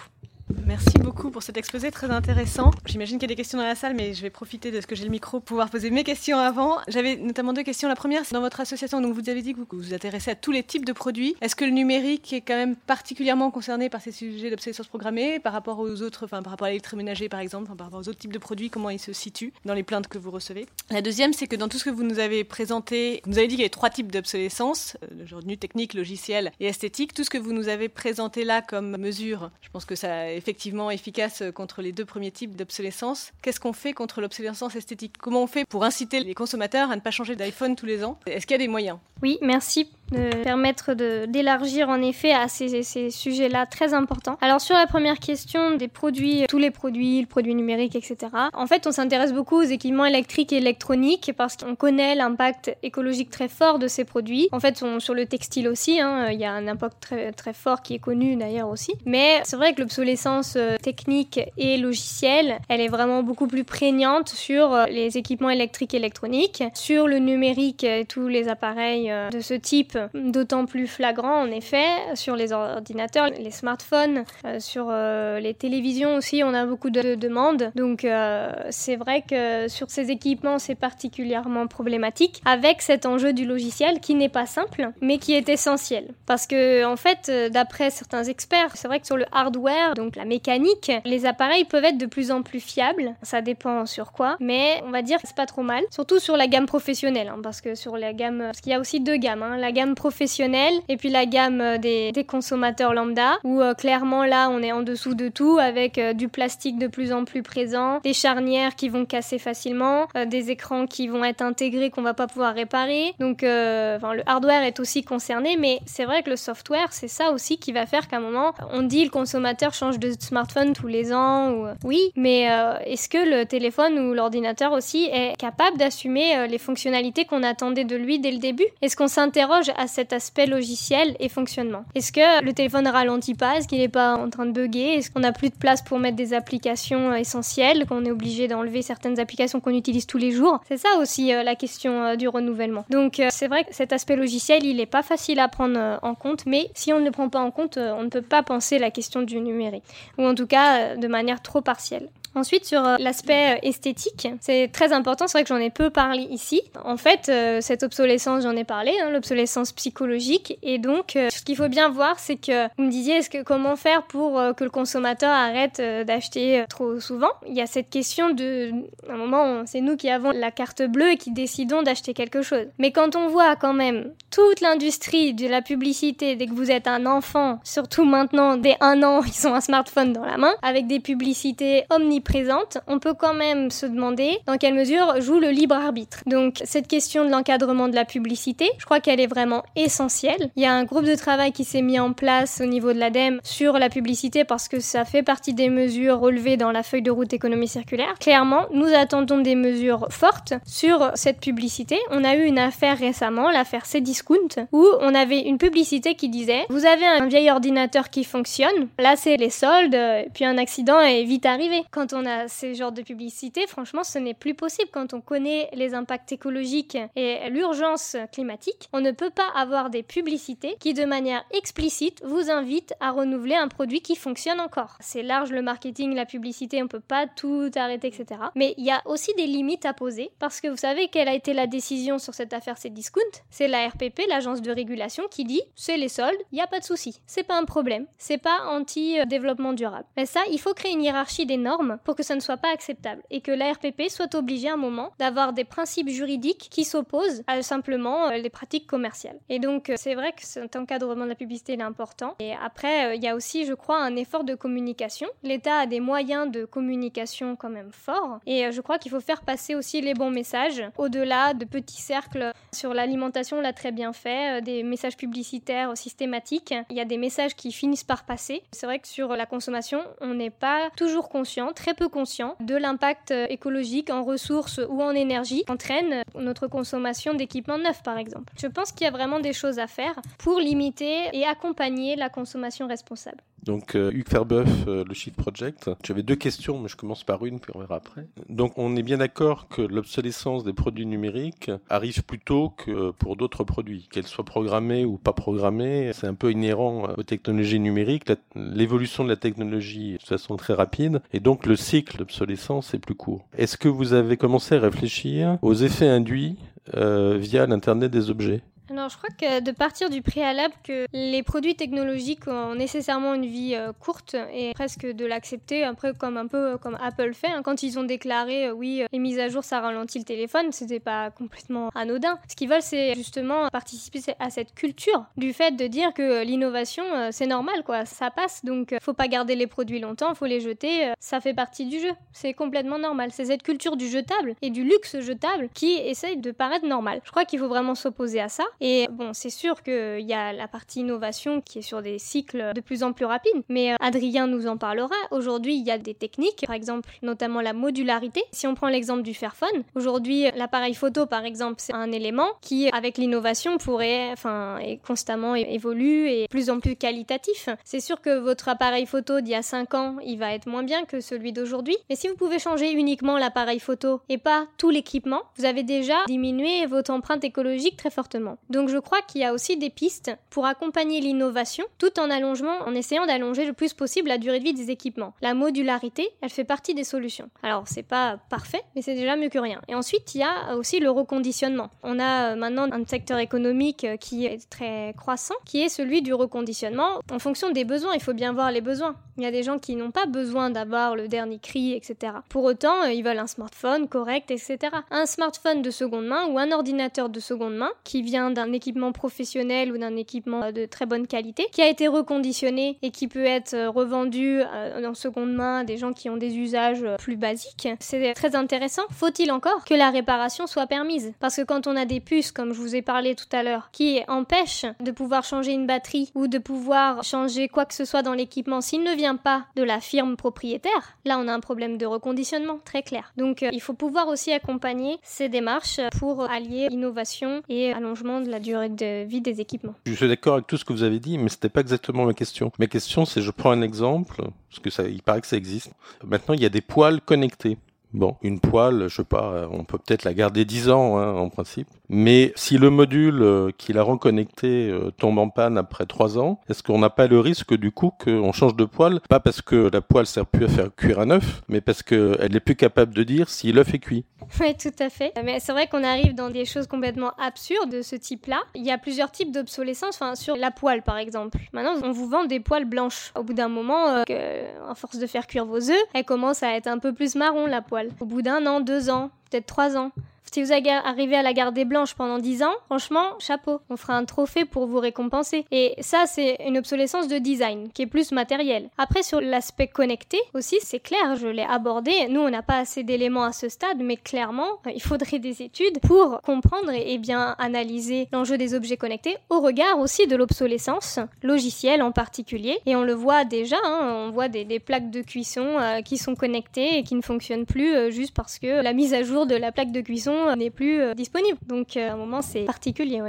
Merci beaucoup pour cet exposé très intéressant. J'imagine qu'il y a des questions dans la salle, mais je vais profiter de ce que j'ai le micro pour pouvoir poser mes questions avant. J'avais notamment deux questions. La première, c'est dans votre association, donc vous avez dit que vous vous intéressez à tous les types de produits. Est-ce que le numérique est quand même particulièrement concerné par ces sujets d'obsolescence programmée par rapport aux autres, enfin par rapport à l'électroménager par exemple, par rapport aux autres types de produits, comment ils se situent dans les plaintes que vous recevez? La deuxième, c'est que dans tout ce que vous nous avez présenté, vous nous avez dit qu'il y avait trois types d'obsolescence, euh, le genre technique, logiciel et esthétique. Tout ce que vous nous avez présenté là comme mesure, je pense que ça effectivement efficace contre les deux premiers types d'obsolescence. Qu'est-ce qu'on fait contre l'obsolescence esthétique? Comment on fait pour inciter les consommateurs à ne pas changer d'iPhone tous les ans? Est-ce qu'il y a des moyens? Oui, merci de permettre d'élargir en effet à ces, ces sujets-là très importants. Alors sur la première question des produits, tous les produits, le produit numérique, etc. En fait, on s'intéresse beaucoup aux équipements électriques et électroniques parce qu'on connaît l'impact écologique très fort de ces produits. En fait, sur le textile aussi, hein, il y a un impact très, très fort qui est connu d'ailleurs aussi. Mais c'est vrai que l'obsolescence euh, technique et logicielle, elle est vraiment beaucoup plus prégnante sur euh, les équipements électriques et électroniques, sur le numérique tous les appareils euh, de ce type d'autant plus flagrant en effet sur les ordinateurs, les smartphones, euh, sur euh, les télévisions aussi, on a beaucoup de, demandes. Donc euh, c'est vrai que sur ces équipements, c'est particulièrement problématique avec cet enjeu du logiciel qui n'est pas simple, mais qui est essentiel. Parce que en fait, d'après certains experts, c'est vrai que sur le hardware, donc la mécanique, les appareils peuvent être de plus en plus fiables. Ça dépend sur quoi, mais on va dire que c'est pas trop mal. Surtout sur la gamme professionnelle, hein, parce que sur la gamme, parce qu'il y a aussi deux gammes, hein. la gamme professionnelle et puis la gamme euh, des, consommateurs lambda, où euh, clairement là on est en dessous de tout avec euh, du plastique de plus en plus présent, des charnières qui vont casser facilement, des écrans qui vont être intégrés qu'on va pas pouvoir réparer. Donc le hardware est aussi concerné, mais c'est vrai que le software c'est ça aussi qui va faire qu'à un moment on dit le consommateur change de smartphone tous les ans. Ou... Oui, mais est-ce que le téléphone ou l'ordinateur aussi est capable d'assumer les fonctionnalités qu'on attendait de lui dès le début? Est-ce qu'on s'interroge à cet aspect logiciel et fonctionnement. Est-ce que le téléphone ralentit pas? Est-ce qu'il n'est pas en train de bugger? Est-ce qu'on n'a plus de place pour mettre des applications euh, essentielles Qu'on est obligé d'enlever certaines applications qu'on utilise tous les jours? C'est ça aussi euh, la question euh, du renouvellement. Donc c'est vrai que cet aspect logiciel, il n'est pas facile à prendre en compte, mais si on ne le prend pas en compte, on ne peut pas penser la question du numérique, ou en tout cas de manière trop partielle. Ensuite, sur euh, l'aspect euh, esthétique, c'est très important, c'est vrai que j'en ai peu parlé ici. En fait, euh, cette obsolescence, j'en ai parlé, hein, l'obsolescence psychologique. Et donc, ce qu'il faut bien voir, c'est que vous me disiez, comment faire pour que le consommateur arrête d'acheter trop souvent? Il y a cette question de, à un moment, c'est nous qui avons la carte bleue et qui décidons d'acheter quelque chose. Mais quand on voit quand même toute l'industrie de la publicité, dès que vous êtes un enfant, surtout maintenant, dès un an, ils ont un smartphone dans la main, avec des publicités omniprésentes, présente, on peut quand même se demander dans quelle mesure joue le libre arbitre. Donc cette question de l'encadrement de la publicité, je crois qu'elle est vraiment essentielle. Il y a un groupe de travail qui s'est mis en place au niveau de l'ADEME sur la publicité parce que ça fait partie des mesures relevées dans la feuille de route économie circulaire. Clairement, nous attendons des mesures fortes sur cette publicité. On a eu une affaire récemment, l'affaire Cdiscount, où on avait une publicité qui disait vous avez un vieil ordinateur qui fonctionne, là c'est les soldes, puis un accident est vite arrivé. On a ces genres de publicité, franchement, ce n'est plus possible. Quand on connaît les impacts écologiques et l'urgence climatique, on ne peut pas avoir des publicités qui, de manière explicite, vous invitent à renouveler un produit qui fonctionne encore. C'est large le marketing, la publicité, on peut pas tout arrêter, etc. Mais il y a aussi des limites à poser parce que vous savez quelle a été la décision sur cette affaire C'est Discount C'est la RPP, l'agence de régulation, qui dit c'est les soldes, il n'y a pas de souci. C'est pas un problème. C'est pas anti-développement durable. Mais ça, il faut créer une hiérarchie des normes pour que ça ne soit pas acceptable et que l'ARPP soit obligé à un moment d'avoir des principes juridiques qui s'opposent à simplement euh, les pratiques commerciales. Et donc euh, c'est vrai que cet encadrement de la publicité est important. Et après, euh, il y a aussi, je crois, un effort de communication. L'État a des moyens de communication quand même forts et je crois qu'il faut faire passer aussi les bons messages au-delà de petits cercles sur l'alimentation, l'a très bien fait, des messages publicitaires systématiques. Il y a des messages qui finissent par passer. C'est vrai que sur la consommation, on n'est pas toujours conscient, très peu conscient de l'impact euh, écologique en ressources ou en énergie qu'entraîne notre consommation d'équipements neufs par exemple. Je pense qu'il y a vraiment des choses à faire pour limiter et accompagner la consommation responsable. Donc euh, Hugues Ferbeuf, euh, le Shift Project. J'avais deux questions, mais je commence par une, puis on verra après. Donc on est bien d'accord que l'obsolescence des produits numériques arrive plus tôt que pour d'autres produits, qu'elles soient programmées ou pas programmées. C'est un peu inhérent aux technologies numériques. L'évolution de la technologie de façon très rapide, et donc le cycle d'obsolescence est plus court. Est-ce que vous avez commencé à réfléchir aux effets induits euh, via l'Internet des objets? Alors, je crois que de partir du préalable que les produits technologiques ont nécessairement une vie euh, courte et presque de l'accepter, après comme un peu comme Apple fait, hein. quand ils ont déclaré euh, oui, euh, les mises à jour ça ralentit le téléphone, c'était pas complètement anodin. Ce qu'ils veulent, c'est justement participer à cette culture du fait de dire que l'innovation c'est normal quoi, ça passe donc faut pas garder les produits longtemps, faut les jeter, ça fait partie du jeu, c'est complètement normal. C'est cette culture du jetable et du luxe jetable qui essaye de paraître normal. Je crois qu'il faut vraiment s'opposer à ça. Et bon, c'est sûr qu'il y a la partie innovation qui est sur des cycles de plus en plus rapides, mais euh, Adrien nous en parlera. Aujourd'hui, il y a des techniques, par exemple, notamment la modularité. Si on prend l'exemple du Fairphone, aujourd'hui, l'appareil photo, par exemple, c'est un élément qui, avec l'innovation, pourrait, enfin, est constamment évolue et plus en plus qualitatif. C'est sûr que votre appareil photo d'il y a 5 ans, il va être moins bien que celui d'aujourd'hui, mais si vous pouvez changer uniquement l'appareil photo et pas tout l'équipement, vous avez déjà diminué votre empreinte écologique très fortement. Donc je crois qu'il y a aussi des pistes pour accompagner l'innovation tout en allongement, en essayant d'allonger le plus possible la durée de vie des équipements. La modularité, elle fait partie des solutions. Alors c'est pas parfait, mais c'est déjà mieux que rien. Et ensuite, il y a aussi le reconditionnement. On a euh, maintenant un secteur économique euh, qui est très croissant, qui est celui du reconditionnement en fonction des besoins. Il faut bien voir les besoins. Il y a des gens qui n'ont pas besoin d'avoir le dernier cri, etc. Pour autant, euh, ils veulent un smartphone correct, etc. Un smartphone de seconde main ou un ordinateur de seconde main qui vient d'un équipement professionnel ou d'un équipement euh, de très bonne qualité, qui a été reconditionné et qui peut être euh, revendu en seconde main à des gens qui ont des usages plus basiques. C'est très intéressant. Faut-il encore que la réparation soit permise? Parce que quand on a des puces, comme je vous ai parlé tout à l'heure, qui empêchent de pouvoir changer une batterie ou de pouvoir changer quoi que ce soit dans l'équipement s'il ne vient pas de la firme propriétaire, là on a un problème de reconditionnement très clair. Donc euh, il faut pouvoir aussi accompagner ces démarches pour allier innovation et allongement la durée de vie des équipements. Je suis d'accord avec tout ce que vous avez dit, mais c'était pas exactement ma question. Ma question c'est je prends un exemple parce que il paraît que ça existe. Maintenant il y a des poils connectés. Bon, une poêle, je sais pas, on peut peut-être la garder 10 ans hein, en principe. Mais si le module euh, qui la rend connectée euh, tombe en panne après 3 ans, est-ce qu'on n'a pas le risque du coup qu'on change de poêle? Pas parce que la poêle sert plus à faire cuire un œuf, mais parce qu'elle n'est plus capable de dire si l'œuf est cuit. Oui, tout à fait. Mais c'est vrai qu'on arrive dans des choses complètement absurdes de ce type-là. Il y a plusieurs types d'obsolescence, enfin sur la poêle par exemple. Maintenant, on vous vend des poêles blanches. Au bout d'un moment, euh, à force de faire cuire vos œufs, elle commence à être un peu plus marron la poêle. Au bout d'un an, deux ans, peut-être trois ans. Si vous arrivez à la garder blanche pendant 10 ans, franchement, chapeau. On fera un trophée pour vous récompenser. Et ça, c'est une obsolescence de design qui est plus matérielle. Après, sur l'aspect connecté aussi, c'est clair, je l'ai abordé. Nous, on n'a pas assez d'éléments à ce stade, mais clairement, il faudrait des études pour comprendre et bien analyser l'enjeu des objets connectés au regard aussi de l'obsolescence logicielle en particulier. Et on le voit déjà, hein, on voit des, plaques de cuisson euh, qui sont connectées et qui ne fonctionnent plus euh, juste parce que la mise à jour de la plaque de cuisson n'est plus euh, disponible. Donc euh, à un moment, c'est particulier.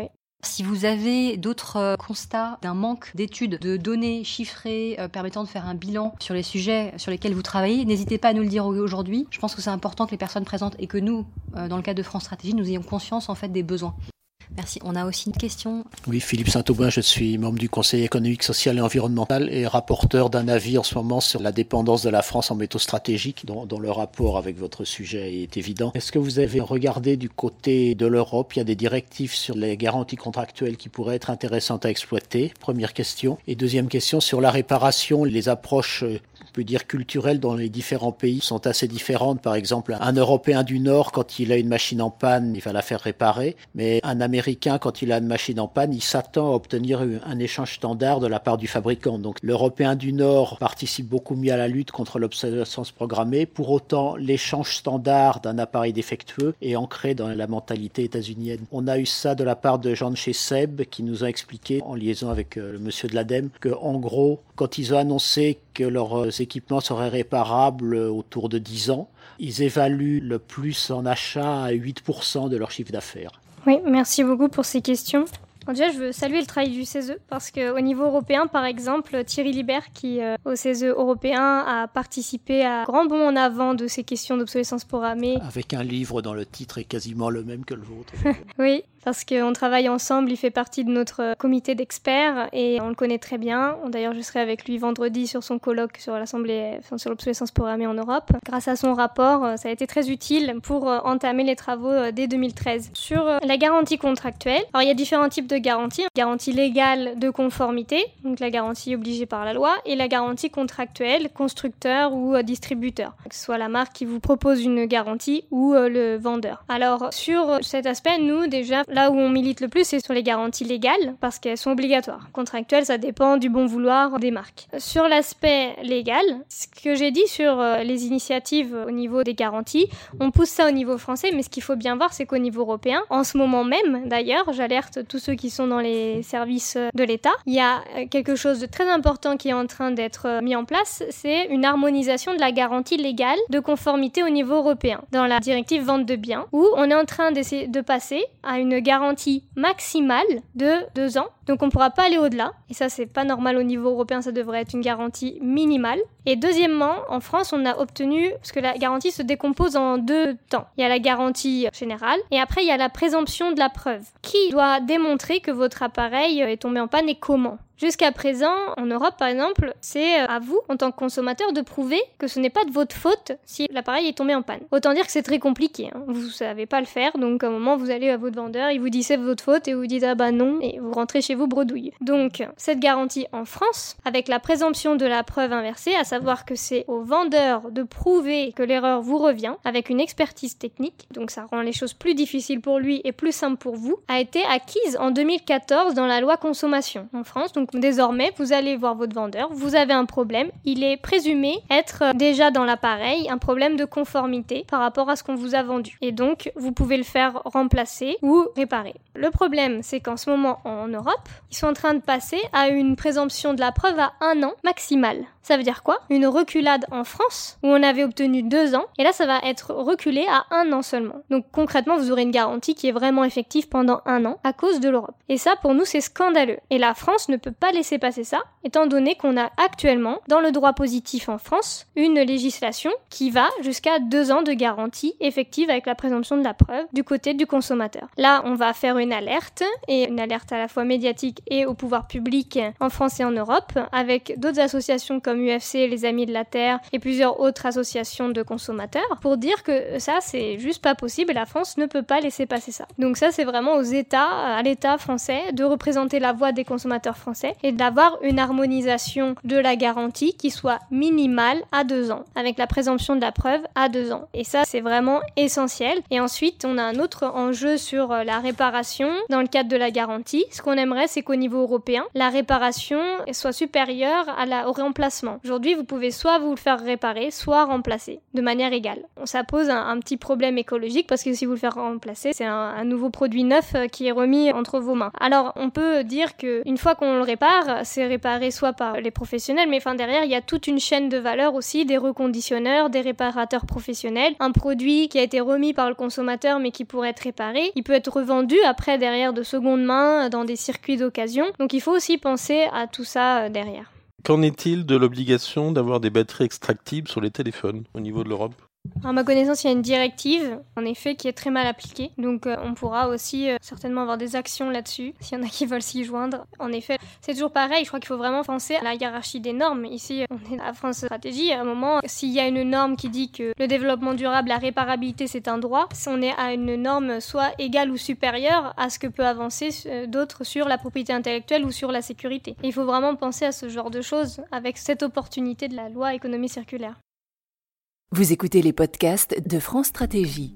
Si vous avez d'autres euh, constats d'un manque d'études, de données chiffrées permettant de faire un bilan sur les sujets sur lesquels vous travaillez, n'hésitez pas à nous le dire aujourd'hui. Je pense que c'est important que les personnes présentes et que nous, dans le cadre de France Stratégie, nous ayons conscience en fait des besoins. Merci. On a aussi une question. Oui, Philippe Saint-Aubin, je suis membre du Conseil économique, social et environnemental et rapporteur d'un avis en ce moment sur la dépendance de la France en métaux stratégiques, dont, le rapport avec votre sujet est évident. Est-ce que vous avez regardé du côté de l'Europe Il y a des directives sur les garanties contractuelles qui pourraient être intéressantes à exploiter? Première question. Et deuxième question sur la réparation, les approches peut dire culturelles dans les différents pays sont assez différentes. Par exemple, un Européen du Nord, quand il a une machine en panne, il va la faire réparer, mais un Américain, quand il a une machine en panne, il s'attend à obtenir un échange standard de la part du fabricant. Donc l'Européen du Nord participe beaucoup mieux à la lutte contre l'obsolescence programmée. Pour autant, l'échange standard d'un appareil défectueux est ancré dans la mentalité états-unienne. On a eu ça de la part de Jean de chez Seb qui nous a expliqué en liaison avec euh, le monsieur de l'ADEME que en gros, quand ils ont annoncé que leurs euh, équipements seraient réparables autour de 10 ans. Ils évaluent le plus en achat à 8% de leur chiffre d'affaires. Oui, merci beaucoup pour ces questions. Déjà, je veux saluer le travail du CESE parce qu'au niveau européen, par exemple, Thierry Libert, qui euh, au CESE européen a participé à grand bond en avant de ces questions d'obsolescence programmée. Avec un livre dont le titre est quasiment le même que le vôtre. oui, parce qu'on travaille ensemble, il fait partie de notre comité d'experts et on le connaît très bien. D'ailleurs, je serai avec lui vendredi sur son colloque sur l'Assemblée sur l'obsolescence programmée en Europe. Grâce à son rapport, euh, ça a été très utile pour euh, entamer les travaux euh, dès 2013. Sur la garantie contractuelle, alors il y a différents types de garanties. Garantie légale de conformité, donc la garantie obligée par la loi, et la garantie contractuelle, constructeur ou distributeur, que ce soit la marque qui vous propose une garantie ou le vendeur. Alors sur cet aspect, nous déjà, Là où on milite le plus, c'est sur les garanties légales, parce qu'elles sont obligatoires. Contractuelles, ça dépend du bon vouloir des marques. Sur l'aspect légal, ce que j'ai dit sur euh, les initiatives au niveau des garanties, on pousse ça au niveau français, mais ce qu'il faut bien voir, c'est qu'au niveau européen, en ce moment même, d'ailleurs, j'alerte tous ceux qui sont dans les services de l'État, il y a euh, quelque chose de très important qui est en train d'être euh, mis en place, c'est une harmonisation de la garantie légale de conformité au niveau européen, dans la directive vente de biens, où on est en train d'essayer de passer à une garantie maximale de deux ans. Donc on ne pourra pas aller au-delà. Et ça, c'est pas normal au niveau européen, ça devrait être une garantie minimale. Et deuxièmement, en France, on a obtenu, parce que la garantie se décompose en deux temps. Il y a la garantie générale et après il y a la présomption de la preuve, qui doit démontrer que votre appareil est tombé en panne et comment? Jusqu'à présent, en Europe par exemple, c'est euh, à vous, en tant que consommateur, de prouver que ce n'est pas de votre faute si l'appareil est tombé en panne. Autant dire que c'est très compliqué, hein. vous savez pas le faire, donc à un moment vous allez à votre vendeur, il vous dit c'est votre faute et vous dites ah bah non, et vous rentrez chez vous bredouille. Donc cette garantie en France, avec la présomption de la preuve inversée, à savoir que c'est au vendeur de prouver que l'erreur vous revient, avec une expertise technique, donc ça rend les choses plus difficiles pour lui et plus simples pour vous, a été acquise en 2014 dans la loi consommation en France. Désormais, vous allez voir votre vendeur, vous avez un problème, il est présumé être euh, déjà dans l'appareil un problème de conformité par rapport à ce qu'on vous a vendu. Et donc, vous pouvez le faire remplacer ou réparer. Le problème, c'est qu'en ce moment en Europe, ils sont en train de passer à une présomption de la preuve à un an maximal. Ça veut dire quoi? Une reculade en France où on avait obtenu deux ans et là ça va être reculé à un an seulement. Donc concrètement vous aurez une garantie qui est vraiment effective pendant un an à cause de l'Europe. Et ça pour nous c'est scandaleux. Et la France ne peut pas laisser passer ça étant donné qu'on a actuellement dans le droit positif en France une législation qui va jusqu'à deux ans de garantie effective avec la présomption de la preuve du côté du consommateur. Là on va faire une alerte et une alerte à la fois médiatique et au pouvoir public en France et en Europe avec d'autres associations comme UFC, les Amis de la Terre et plusieurs autres associations de consommateurs pour dire que ça c'est juste pas possible et la France ne peut pas laisser passer ça. Donc ça c'est vraiment aux États, à l'État français de représenter la voix des consommateurs français et d'avoir une harmonisation de la garantie qui soit minimale à deux ans avec la présomption de la preuve à deux ans. Et ça c'est vraiment essentiel. Et ensuite on a un autre enjeu sur euh, la réparation dans le cadre de la garantie. Ce qu'on aimerait c'est qu'au niveau européen la réparation soit supérieure à la, au remplacement Aujourd'hui, vous pouvez soit vous le faire réparer, soit remplacer de manière égale. Ça pose un, petit problème écologique parce que si vous le faites remplacer, c'est un, nouveau produit neuf euh, qui est remis entre vos mains. Alors, on peut dire que une fois qu'on le répare, c'est réparé soit par les professionnels, mais enfin derrière, il y a toute une chaîne de valeur aussi, des reconditionneurs, des réparateurs professionnels. Un produit qui a été remis par le consommateur mais qui pourrait être réparé, il peut être revendu après derrière de seconde main dans des circuits d'occasion. Donc il faut aussi penser à tout ça euh, derrière. Qu'en est-il de l'obligation d'avoir des batteries extractibles sur les téléphones au niveau de l'Europe? À ma connaissance, il y a une directive, en effet, qui est très mal appliquée. Donc, euh, on pourra aussi euh, certainement avoir des actions là-dessus, s'il y en a qui veulent s'y joindre. En effet, c'est toujours pareil. Je crois qu'il faut vraiment penser à la hiérarchie des normes. Ici, on est à France Stratégie. À un moment, s'il y a une norme qui dit que le développement durable, la réparabilité, c'est un droit, on est à une norme soit égale ou supérieure à ce que peut avancer euh, d'autres sur la propriété intellectuelle ou sur la sécurité. il faut vraiment penser à ce genre de choses avec cette opportunité de la loi économie circulaire. Vous écoutez les podcasts de France Stratégie.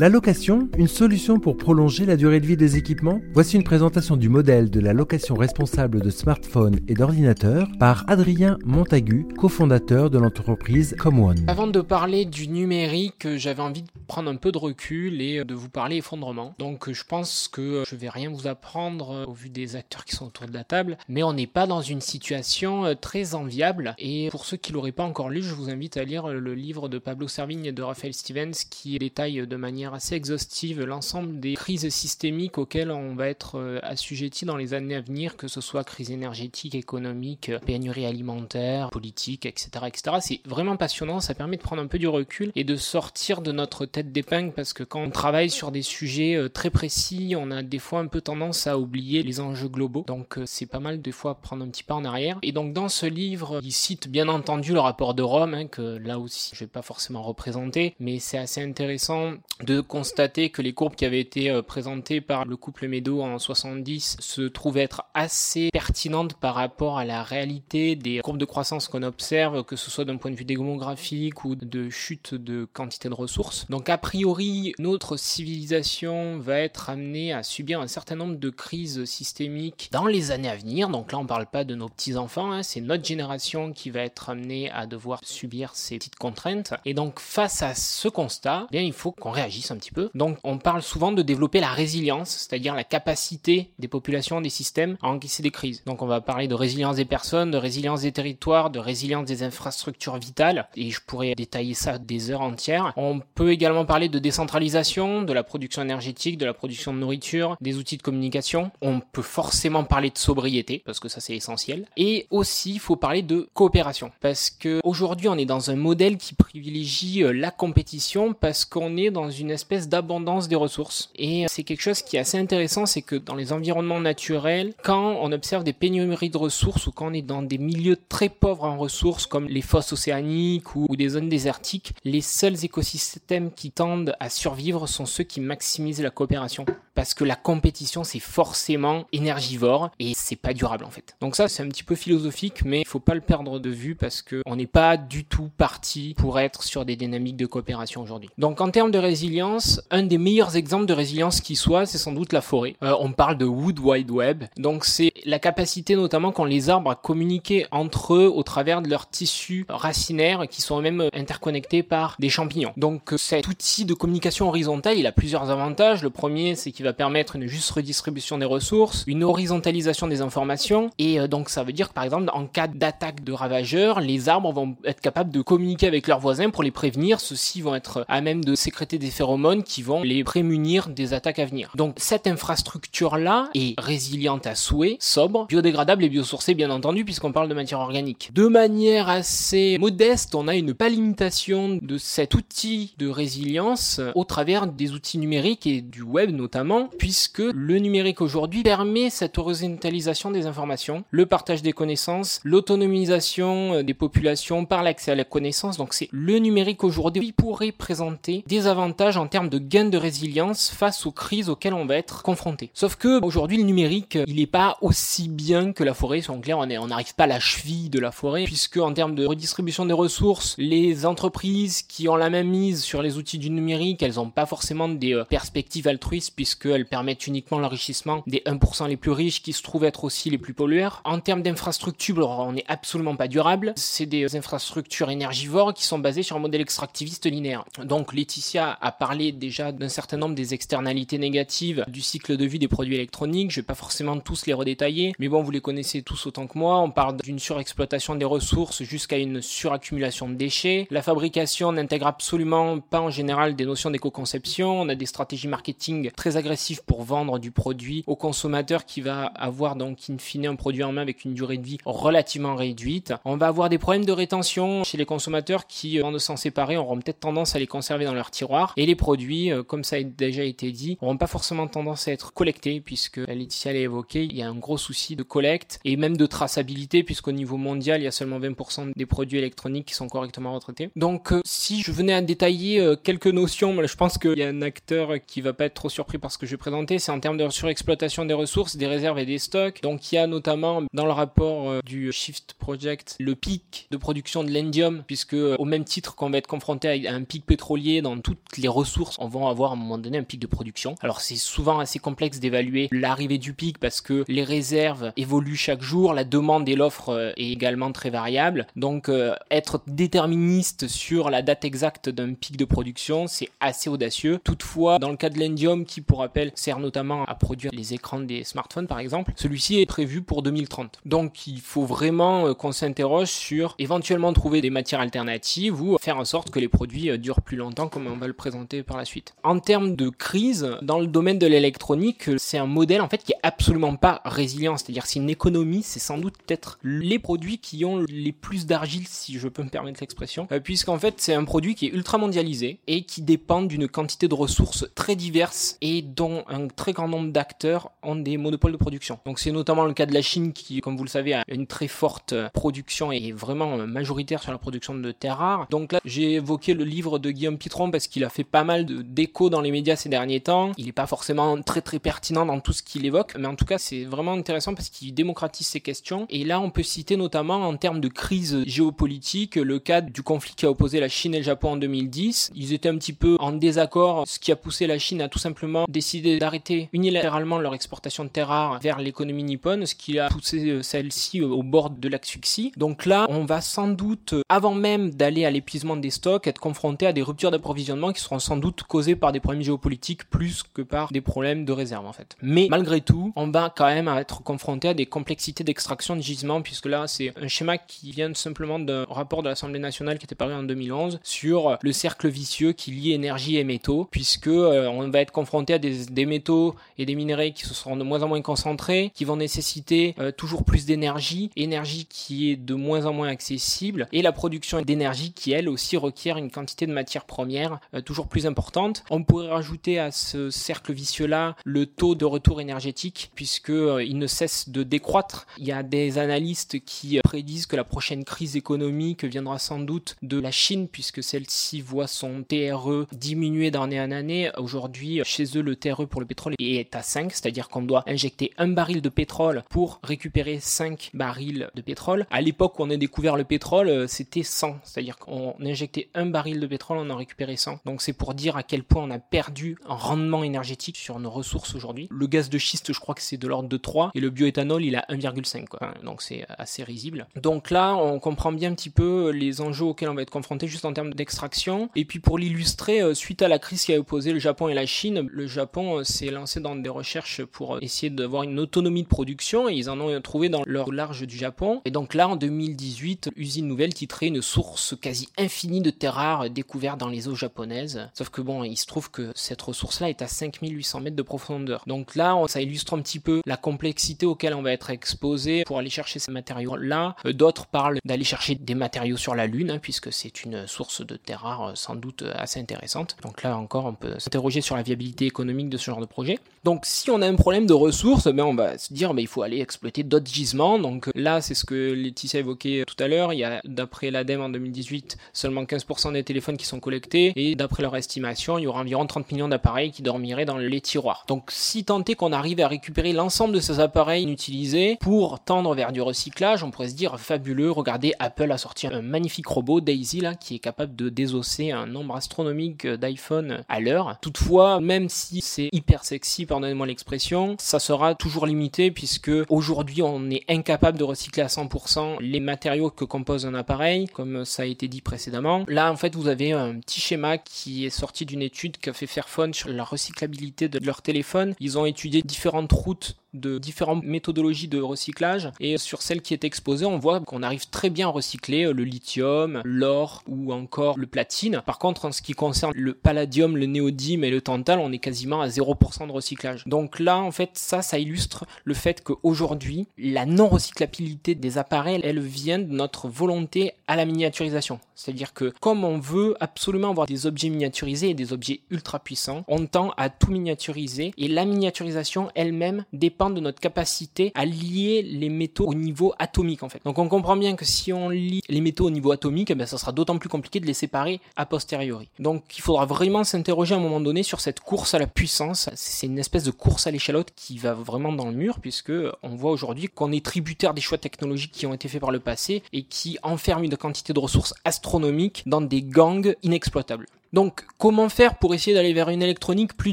La location, une solution pour prolonger la durée de vie des équipements Voici une présentation du modèle de la location responsable de smartphones et d'ordinateurs par Adrien Montagu, cofondateur de l'entreprise ComOne. Avant de parler du numérique, j'avais envie de prendre un peu de recul et de vous parler effondrement. Donc je pense que je vais rien vous apprendre au vu des acteurs qui sont autour de la table, mais on n'est pas dans une situation très enviable. Et pour ceux qui l'auraient pas encore lu, je vous invite à lire le livre de Pablo Servigne et de Raphaël Stevens qui détaille de assez exhaustive l'ensemble des crises systémiques auxquelles on va être euh, assujetti dans les années à venir, que ce soit crise énergétique, économique, pénurie alimentaire, politique, etc. etc. C'est vraiment passionnant, ça permet de prendre un peu du recul et de sortir de notre tête d'épingle parce que quand on travaille sur des sujets euh, très précis, on a des fois un peu tendance à oublier les enjeux globaux. Donc euh, c'est pas mal des fois prendre un petit pas en arrière. Et donc dans ce livre, il cite bien entendu le rapport de Rome, hein, que là aussi je vais pas forcément représenter, mais c'est assez intéressant de constater que les courbes qui avaient été euh, présentées par le couple Meadow en 70 se trouvaient être assez pertinentes par rapport à la réalité des courbes de croissance qu'on observe, que ce soit d'un point de vue démographique ou de chute de quantité de ressources. Donc a priori, notre civilisation va être amenée à subir un certain nombre de crises systémiques dans les années à venir. Donc là, on parle pas de nos petits-enfants, hein. c'est notre génération qui va être amenée à devoir subir ces petites contraintes. Et donc face à ce constat, eh bien, il faut qu'on réagisse un petit peu. Donc on parle souvent de développer la résilience, c'est-à-dire la capacité des populations, des systèmes à encaisser des crises. Donc on va parler de résilience des personnes, de résilience des territoires, de résilience des infrastructures vitales, et je pourrais détailler ça des heures entières. On peut également parler de décentralisation, de la production énergétique, de la production de nourriture, des outils de communication. On peut forcément parler de sobriété, parce que ça c'est essentiel. Et aussi, il faut parler de coopération, parce que aujourd'hui on est dans un modèle qui privilégie euh, la compétition, parce qu'on est dans une d'une espèce d'abondance des ressources. Et c'est quelque chose qui est assez intéressant, c'est que dans les environnements naturels, quand on observe des pénuries de ressources ou quand on est dans des milieux très pauvres en ressources comme les fosses océaniques ou, des zones désertiques, les seuls écosystèmes qui tendent à survivre sont ceux qui maximisent la coopération. Parce que la compétition, c'est forcément énergivore et c'est pas durable en fait. Donc ça, c'est un petit peu philosophique, mais il faut pas le perdre de vue parce que on n'est pas du tout parti pour être sur des dynamiques de coopération aujourd'hui. Donc en termes de résilience, un des meilleurs exemples de résilience qui soit, c'est sans doute la forêt. Euh, on parle de Wood Wide Web. Donc c'est la capacité notamment qu'ont les arbres à communiquer entre eux au travers de leurs tissus racinaires qui sont eux-mêmes interconnectés par des champignons. Donc cet outil de communication horizontale, il a plusieurs avantages. Le premier, c'est qu'il va permettre une juste redistribution des ressources, une horizontalisation des informations et euh, donc ça veut dire que par exemple en cas d'attaque de ravageurs, les arbres vont être capables de communiquer avec leurs voisins pour les prévenir. Ceux-ci vont être à même de sécréter des phéromones qui vont les prémunir des attaques à venir. Donc cette infrastructure-là est résiliente à souhait, sobre, biodégradable et biosourcée bien entendu puisqu'on parle de matière organique. De manière assez modeste, on a une pas limitation de cet outil de résilience au travers des outils numériques et du web notamment, puisque le numérique aujourd'hui permet cette horizontalisation des informations, le partage des connaissances, l'autonomisation euh, des populations par l'accès à la connaissance. Donc c'est le numérique aujourd'hui pourrait présenter des avantages en termes de gain de résilience face aux crises auxquelles on va être confronté. Sauf que aujourd'hui le numérique, il n'est pas aussi bien que la forêt. Soyons clairs, on n'arrive pas à la cheville de la forêt, puisque en termes de redistribution des ressources, les entreprises qui ont la même mise sur les outils du numérique, elles n'ont pas forcément des euh, perspectives altruistes, puisqu'elles permettent uniquement l'enrichissement des 1% les plus riches, qui se trouvent être aussi les plus pollueurs. En termes d'infrastructures, on n'est absolument pas durable. C'est des infrastructures énergivores qui sont basées sur un modèle extractiviste linéaire. Donc Laetitia a parlé déjà d'un certain nombre des externalités négatives du cycle de vie des produits électroniques. Je vais pas forcément tous les redétailler, mais bon, vous les connaissez tous autant que moi. On parle d'une surexploitation des ressources jusqu'à une suraccumulation de déchets. La fabrication n'intègre absolument pas en général des notions d'éco-conception. On a des stratégies marketing très agressives pour vendre du produit au consommateur qui va avoir donc in fine un produit en main avec une durée de vie relativement réduite. On va avoir des problèmes de rétention chez les consommateurs qui, avant de s'en séparer, auront peut-être tendance à les conserver dans leur tiroir. Et les produits, euh, comme ça a déjà été dit, n'auront pas forcément tendance à être collectés puisque Laetitia l'a évoqué, il y a un gros souci de collecte et même de traçabilité puisqu'au niveau mondial, il y a seulement 20% des produits électroniques qui sont correctement retraités. Donc euh, si je venais à détailler euh, quelques notions, je pense qu'il y a un acteur qui va pas être trop surpris par que je vais présenter, c'est en termes de surexploitation des ressources, des réserves et des stocks. Donc il y a notamment dans le rapport du Shift Project le pic de production de l'indium puisque au même titre qu'on va être confronté à un pic pétrolier dans toutes les ressources, on va avoir à un moment donné un pic de production. Alors c'est souvent assez complexe d'évaluer l'arrivée du pic parce que les réserves évoluent chaque jour, la demande et l'offre euh, est également très variable. Donc euh, être déterministe sur la date exacte d'un pic de production, c'est assez audacieux. Toutefois, dans le cas de l'indium qui pour rappel sert notamment à produire les écrans des smartphones par exemple, celui-ci est prévu pour 2030. Donc il faut vraiment euh, qu'on s'interroge sur éventuellement trouver des matières alternatives ou faire en sorte que les produits durent plus longtemps comme on va le présenter par la suite. En termes de crise, dans le domaine de l'électronique, c'est un modèle en fait qui est absolument pas résilient, c'est-à-dire c'est une économie, c'est sans doute peut-être les produits qui ont les plus d'argile si je peux me permettre l'expression, euh, puisqu'en fait c'est un produit qui est ultra mondialisé et qui dépend d'une quantité de ressources très diverses et dont un très grand nombre d'acteurs ont des monopoles de production. Donc c'est notamment le cas de la Chine qui, comme vous le savez, a une très forte production et est vraiment majoritaire sur la production de terres rares. Donc là j'ai évoqué le livre de Guillaume Pitron parce qu'il a fait pas mal d'écho dans les médias ces derniers temps. Il n'est pas forcément très très pertinent dans tout ce qu'il évoque, mais en tout cas c'est vraiment intéressant parce qu'il démocratise ces questions. Et là on peut citer notamment en termes de crise géopolitique le cas du conflit qui a opposé la Chine et le Japon en 2010. Ils étaient un petit peu en désaccord, ce qui a poussé la Chine à tout simplement décider d'arrêter unilatéralement leur exportation de terres rares vers l'économie nippone, ce qui a poussé euh, celle-ci au bord de l'asphyxie. Donc là on va sans doute, avant même d'aller à l'épuisement des stocks, être confronté à des ruptures d'approvisionnement qui seront sans doute causées par des problèmes géopolitiques plus que par des problèmes de réserve en fait. Mais malgré tout, on va quand même être confronté à des complexités d'extraction de gisements puisque là c'est un schéma qui vient simplement d'un rapport de l'Assemblée nationale qui était paru en 2011 sur le cercle vicieux qui lie énergie et métaux puisque euh, on va être confronté à des des, métaux et des minerais qui se seront de moins en moins concentrés, qui vont nécessiter euh, toujours plus d'énergie, énergie qui est de moins en moins accessible, et la production d'énergie qui, elle aussi, requiert une quantité de matières premières euh, toujours plus importante. On pourrait rajouter à ce cercle vicieux-là le taux de retour énergétique, puisque euh, il ne cesse de décroître. Il y a des analystes qui prédisent que la prochaine crise économique viendra sans doute de la Chine, puisque celle-ci voit son TRE diminuer d'année en année. Aujourd'hui, chez eux, le TRE pour le pétrole est à 5, c'est-à-dire qu'on doit injecter un baril de pétrole pour récupérer 5 barils de pétrole. À l'époque où on a découvert le pétrole, euh, c'était 100, c'est-à-dire qu'on injectait un baril de pétrole, on en récupérait 100. Donc c'est pour dire à quel point on a perdu en rendement énergétique sur nos ressources aujourd'hui. Le gaz de schiste, je crois que c'est de l'ordre de 3 et le bioéthanol, il a 1,5 donc c'est assez risible. Donc là, on comprend bien un petit peu les enjeux auxquels on va être confronté juste en termes d'extraction. Et puis pour l'illustrer, euh, suite à la crise qui a opposé le Japon et la Chine, le Japon euh, s'est lancé dans des recherches pour essayer d'avoir une autonomie de production et ils en ont trouvé dans leur large du Japon. Et donc là, en 2018, Usine Nouvelle titrait une source quasi infinie de terres rares découvertes dans les eaux japonaises. Sauf que bon, il se trouve que cette ressource-là est à 5800 mètres de profondeur. Donc là, ça illustre un petit peu la complexité auquel on va être exposé pour aller chercher ces matériaux-là. Euh, d'autres parlent d'aller chercher des matériaux sur la Lune, hein, puisque c'est une source de terres rares sans doute assez intéressante. Donc là encore, on peut s'interroger sur la viabilité économique de ce genre de projet. Donc si on a un problème de ressources, ben on va se dire ben, il faut aller exploiter d'autres gisements. Donc là, c'est ce que Laetitia évoquait tout à l'heure. Il y a, d'après l'ADEME en 2018, seulement 15% des téléphones qui sont collectés. Et d'après leur estimation, il y aura environ 30 millions d'appareils qui dormiraient dans les tiroirs. Donc si tant est qu'on arrive à récupérer l'ensemble de ces appareils inutilisés pour tendre vers du recyclage, on pourrait se dire fabuleux. Regardez, Apple a sorti un magnifique robot, Daisy, là, qui est capable de désosser un nombre astronomique d'iPhone à l'heure. Toutefois, même si c'est hyper sexy, pardonnez-moi l'expression, ça sera toujours limité puisque aujourd'hui on est incapable de recycler à 100% les matériaux que compose un appareil, comme ça a été dit précédemment. Là en fait vous avez un petit schéma qui est sorti d'une étude qu'a fait Fairphone sur la recyclabilité de leur téléphone. Ils ont étudié différentes routes de différentes méthodologies de recyclage et sur celle qui est exposée on voit qu'on arrive très bien à recycler le lithium, l'or ou encore le platine. Par contre en ce qui concerne le palladium, le néodyme et le tantal on est quasiment à 0% de recyclage. Donc là en fait ça ça illustre le fait qu'aujourd'hui la non recyclabilité des appareils elle vient de notre volonté à la miniaturisation. C'est-à-dire que comme on veut absolument avoir des objets miniaturisés et des objets ultra puissants, on tend à tout miniaturiser et la miniaturisation elle-même dépend de notre capacité à lier les métaux au niveau atomique en fait. Donc on comprend bien que si on lie les métaux au niveau atomique, eh bien, ça sera d'autant plus compliqué de les séparer a posteriori. Donc il faudra vraiment s'interroger à un moment donné sur cette course à la puissance. C'est une espèce de course à l'échalote qui va vraiment dans le mur puisque on voit aujourd'hui qu'on est tributaire des choix technologiques qui ont été faits par le passé et qui enferment une quantité de ressources astronomiques dans des gangs inexploitables. Donc, comment faire pour essayer d'aller vers une électronique plus